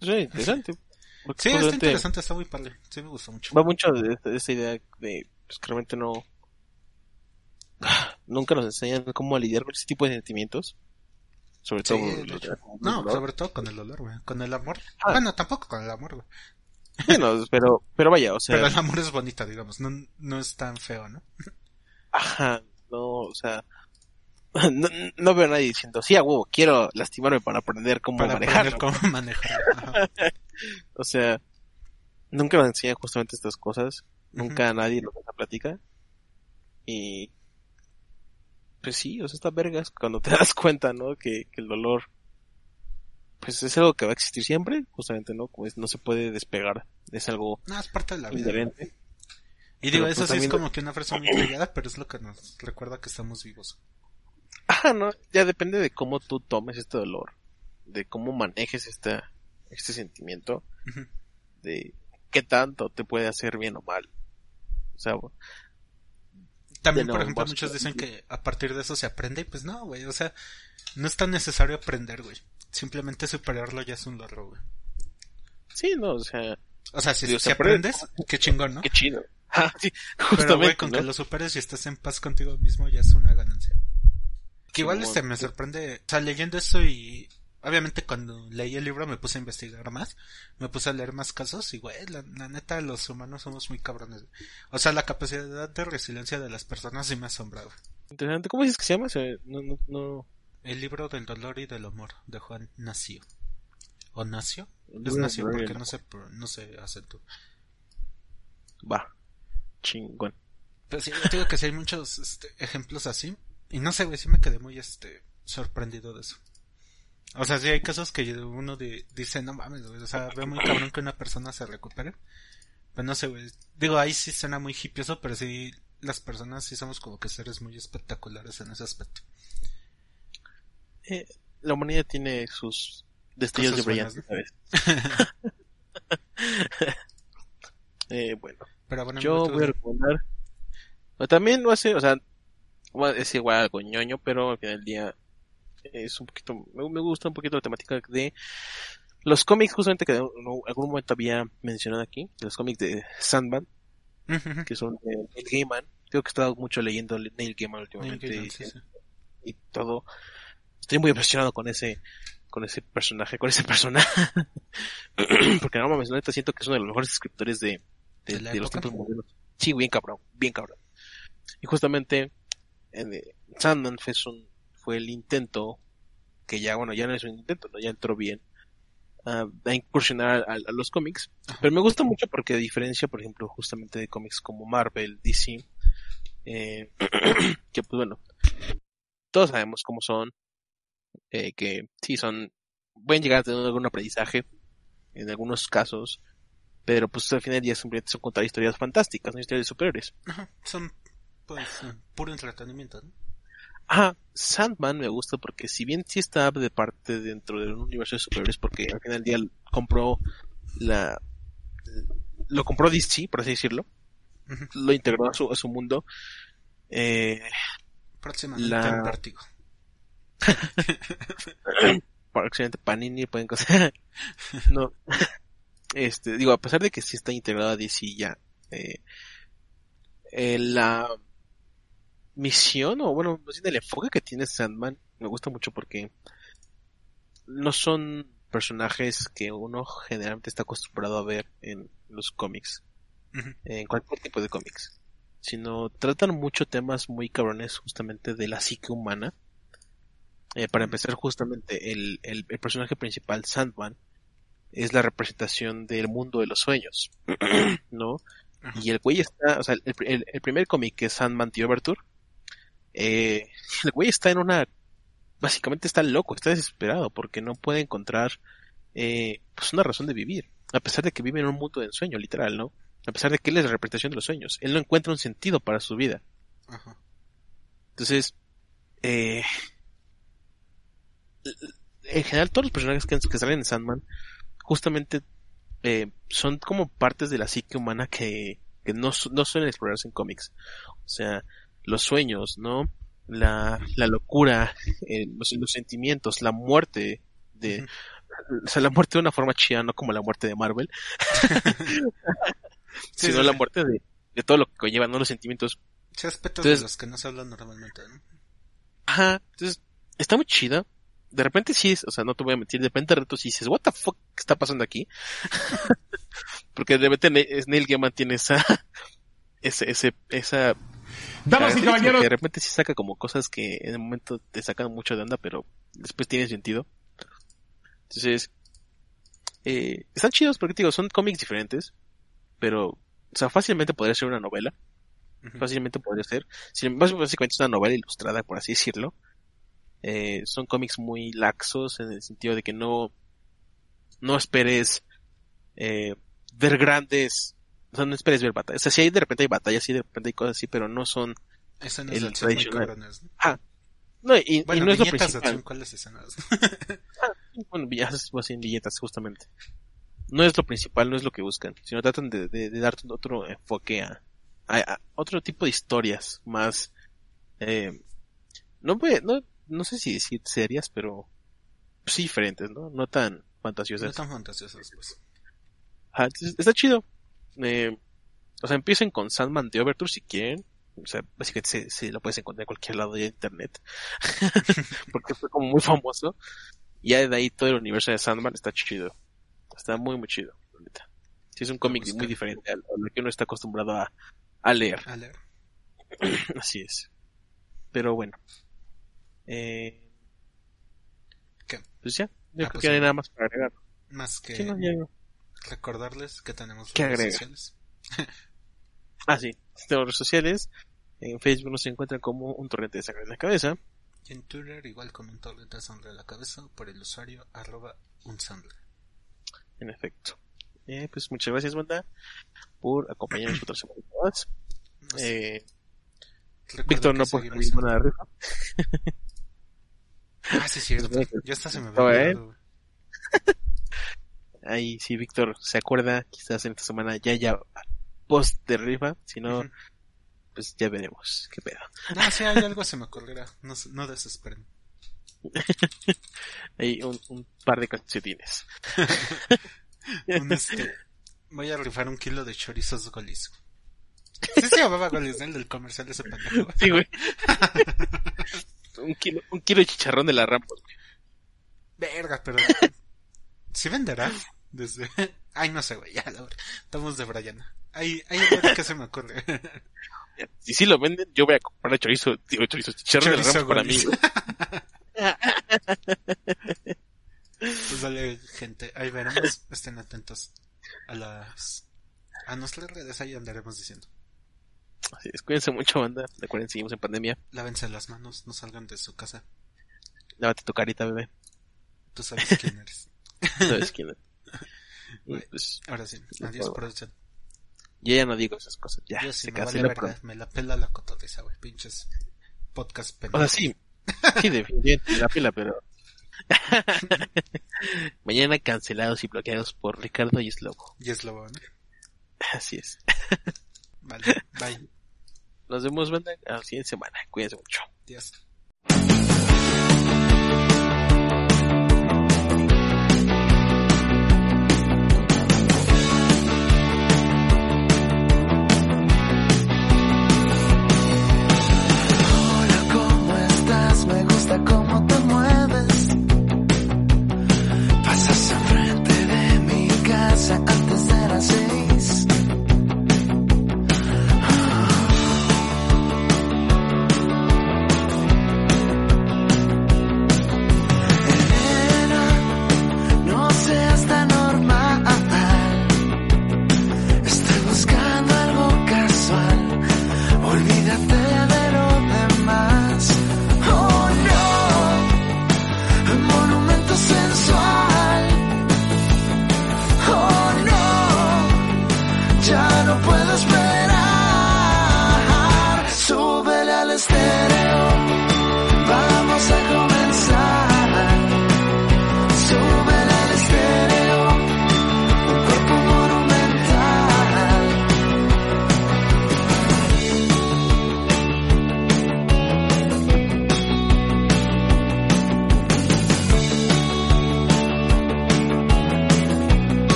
Suena interesante. Porque Sí, está interesante, está muy padre. Sí me gustó mucho. Va mucho de, de esta idea de pues, que realmente no. Nunca nos enseñan cómo lidiar con ese tipo de sentimientos. Sobre Sí, todo. los- No, los- sobre todo con el dolor, güey. Con el amor. Ah. Bueno, tampoco con el amor, güey. Bueno, pero, pero vaya, o sea. Pero el amor es bonito, digamos. No, no es tan feo, ¿no? Ajá, no, o sea. No, no veo a nadie diciendo, sí, a huevo, quiero lastimarme para aprender cómo Para cómo manejar. Ajá. O sea, nunca nos enseñan justamente estas cosas. Ujú. Nunca nadie nos las platica. Y. Pues sí, o sea, está vergas cuando te das cuenta, ¿no? Que, que el dolor. Pues es algo que va a existir siempre, justamente, ¿no? Pues no se puede despegar. Es algo No, es parte de la vida. Y digo, Pero, eso pues, sí es como que una frase muy trillada, pero es lo que nos recuerda que estamos vivos. Ajá, no, ya depende de cómo tú tomes este dolor. De cómo manejes esta, este sentimiento. De qué tanto te puede hacer bien o mal. O sea, También, por ejemplo, muchos dicen que a partir de eso se aprende y pues no, güey, o sea, no es tan necesario aprender, güey. Simplemente superarlo ya es un logro, güey. sí, no, o sea, O sea, si, si se aprende. aprendes, qué chingón, ¿no? qué chido. Ah, sí, Pero, justamente, güey, con ¿no? que lo superes y estés en paz contigo mismo ya es una ganancia. Que igual este me sorprende, o sea, leyendo eso y obviamente cuando leí el libro me puse a investigar más, me puse a leer más casos y güey, la, la neta los humanos somos muy cabrones. O sea, la capacidad de resiliencia de las personas sí me asombra, güey. Interesante. ¿Cómo dices que se llama? Se- No, no, no. El libro del dolor y del amor de Juan Nacio. ¿O Nacio? Es Nacio porque no se, pro- no se acentúa. Va. Chingón. Pero sí, yo digo que sí hay muchos este, ejemplos así. Y no sé, güey, sí me quedé muy este sorprendido de eso. O sea, sí hay casos que uno di- dice, no mames, güey, o sea, veo muy cabrón que una persona se recupere. Pero no sé, güey. Digo, ahí sí suena muy hipioso, pero sí las personas sí somos como que seres muy espectaculares en ese aspecto. Eh, la humanidad tiene sus destellos de brillantes, ¿sabes? eh, bueno, Pero bueno, yo voy a recomendar. o También lo hace, o sea, bueno, es igual algo ñoño, pero al final del día es un poquito, me, me gusta un poquito la temática de los cómics, justamente que en algún momento había mencionado aquí, los cómics de Sandman, que son de Neil Gaiman. Creo que he estado mucho leyendo Neil Gaiman Neil últimamente Gaiman, y, sí, sí. y todo. Estoy muy impresionado con ese, con ese personaje, con ese personaje. Porque no mames, neta siento que es uno de los mejores escritores de, de, ¿De de los tiempos modernos. Sí, bien cabrón, bien cabrón. Y justamente en, Sandman fue, un, fue el intento, que ya, bueno, ya no es un intento, ¿no? ya entró bien, a, a incursionar a, a los cómics. Ajá. Pero me gusta mucho porque a diferencia, por ejemplo, justamente de cómics como Marvel, DC, eh, que pues bueno, todos sabemos cómo son, eh, que sí son, pueden llegar a tener algún aprendizaje en algunos casos, pero pues al final ya simplemente son contar historias fantásticas, no historias superiores. Ajá, Son, pues, puro entretenimiento, ¿no? Ah, Sandman me gusta porque si bien sí está de parte dentro del universo de superhéroes, porque al final del día compró la lo compró DC, por así decirlo, lo integró a su, a su mundo. Eh, Próximamente La- en Vértigo. Panini pueden cosas. no. Este, digo, a pesar de que sí está integrado a DC ya, eh, eh, la misión, o bueno, el enfoque que tiene Sandman, me gusta mucho porque no son personajes que uno generalmente está acostumbrado a ver en los cómics, en cualquier tipo de cómics, sino tratan mucho temas muy cabrones justamente de la psique humana. Eh, para empezar, justamente el, el, el personaje principal, Sandman, es la representación del mundo de los sueños, ¿no? Y el güey está, o sea, el, el- primer cómic que es Sandman The Overture, eh, el güey está en una, básicamente está loco, está desesperado porque no puede encontrar, eh, pues una razón de vivir, a pesar de que vive en un mundo de ensueño, literal, ¿no? A pesar de que él es la representación de los sueños, él no encuentra un sentido para su vida. Ajá. Entonces, eh, en general todos los personajes que, que salen en Sandman justamente eh, son como partes de la psique humana que, que no, no suelen explorarse en cómics. O sea, los sueños, ¿no? La, la locura, eh, los, los sentimientos, la muerte de... O sea, la muerte de una forma chida, no como la muerte de Marvel, Sí, sino sí, la muerte de, de todo lo que conlleva, ¿no? Los sentimientos Sí, aspectos Entonces- de los que no se hablan normalmente, ¿no? Ajá, entonces está muy chida. De repente sí, es- o sea, no te voy a mentir, de repente de retos sí dices, what the fuck ¿qué está pasando aquí? Porque de repente Neil Gaiman tiene esa, ese, ese, esa, Damas y caballeros, de repente sí saca como cosas que en el momento te sacan mucho de onda, pero después tiene sentido. Entonces, eh, están chidos porque digo, son cómics diferentes, pero, o sea, fácilmente podría ser una novela fácilmente podría ser. Sin embargo, básicamente es una novela ilustrada, por así decirlo. Eh, son cómics muy laxos en el sentido de que no, no esperes eh, ver grandes, o sea, no esperes ver batallas. O sea, sí hay de repente hay batallas, sí de repente hay cosas así, pero no son, Escenas el de acción muy cabrones, ¿no? no, y, y Bueno, no es lo de principal. acción, ¿cuáles escenas? Bueno, villajes más en billetas, justamente. No es lo principal, no es lo que buscan, sino tratan de, de, de darte otro enfoque a, a, a otro tipo de historias más, eh, no, no, no sé si decir serias, pero sí diferentes, ¿no? No tan No fantasiosas. tan fantasiosas, pues. Entonces, está chido. Eh, o sea, empiecen con Sandman de Overture si quieren. O sea, básicamente se, se lo puedes encontrar en cualquier lado de internet. Porque fue como muy famoso. Y ya de ahí todo el universo de Sandman está chido. Está muy, muy chido, neta. Sí, es un cómic muy diferente a lo que uno está acostumbrado a, a leer. A leer. Así es. Pero bueno. Eh, ¿Qué? pues ya. Yo Ah, creo pues que no hay sí. nada más para agregar. Más que Sí, no, ya no. Recordarles que tenemos ¿Qué redes agrega? sociales. Ah, sí. Tenemos redes sociales. En Facebook nos encuentran como un torrente de sangre en la cabeza. Y en Twitter, igual como un torrente de sangre a la cabeza, por el usuario arroba unsandler. En efecto. Eh, pues muchas gracias, banda, por acompañarnos otra semana más. Eh, Víctor no puede iba a salir ser. con la rifa. Ah, sí, es cierto. Ya hasta se me No, había ¿eh? olvidado, güey. Ahí sí, Víctor se acuerda, quizás en esta semana ya ya post de rifa, si no, pues ya veremos qué pedo. No, sí, hay algo se me ocurrirá. No, no desesperen. Hay un, un par de calcetines. Un, este, voy a rifar un kilo de chorizos golis. Sí se llamaba golis, ¿no? El del comercial de ese pendejo. Sí, güey. un kilo, un kilo de chicharrón de la güey. Verga, pero... ¿Sí venderá? Desde... Ay, no sé, güey, ya, la verdad. Estamos de Brian. Ahí, ahí qué se me ocurre. Si sí lo venden, yo voy a comprar chorizo, digo chorizo, chicharrón Chorizo para mí. Pues dale, gente, ahí veremos. Estén atentos a las... A nuestras redes, ahí andaremos diciendo. Así es, cuídense mucho, banda. Recuerden, seguimos en pandemia. Lávense las manos, no salgan de su casa. Lávate tu carita, bebé. Tú sabes quién eres. ¿Sabes quién es? Pues, Ahora sí, adiós, Bueno. producción. yo ya no digo esas cosas. Ya, Yo sí se me vale verga, me la pela la cotorriza, güey, pinches podcast O pendejos. sea, sí. Sí, definitivamente la pila, pero. Mañana cancelados y bloqueados por Ricardo y Slobo. Y ¿no? Así es. Vale, bye, Nos vemos, banda, a la siguiente semana. Cuídense mucho. adiós.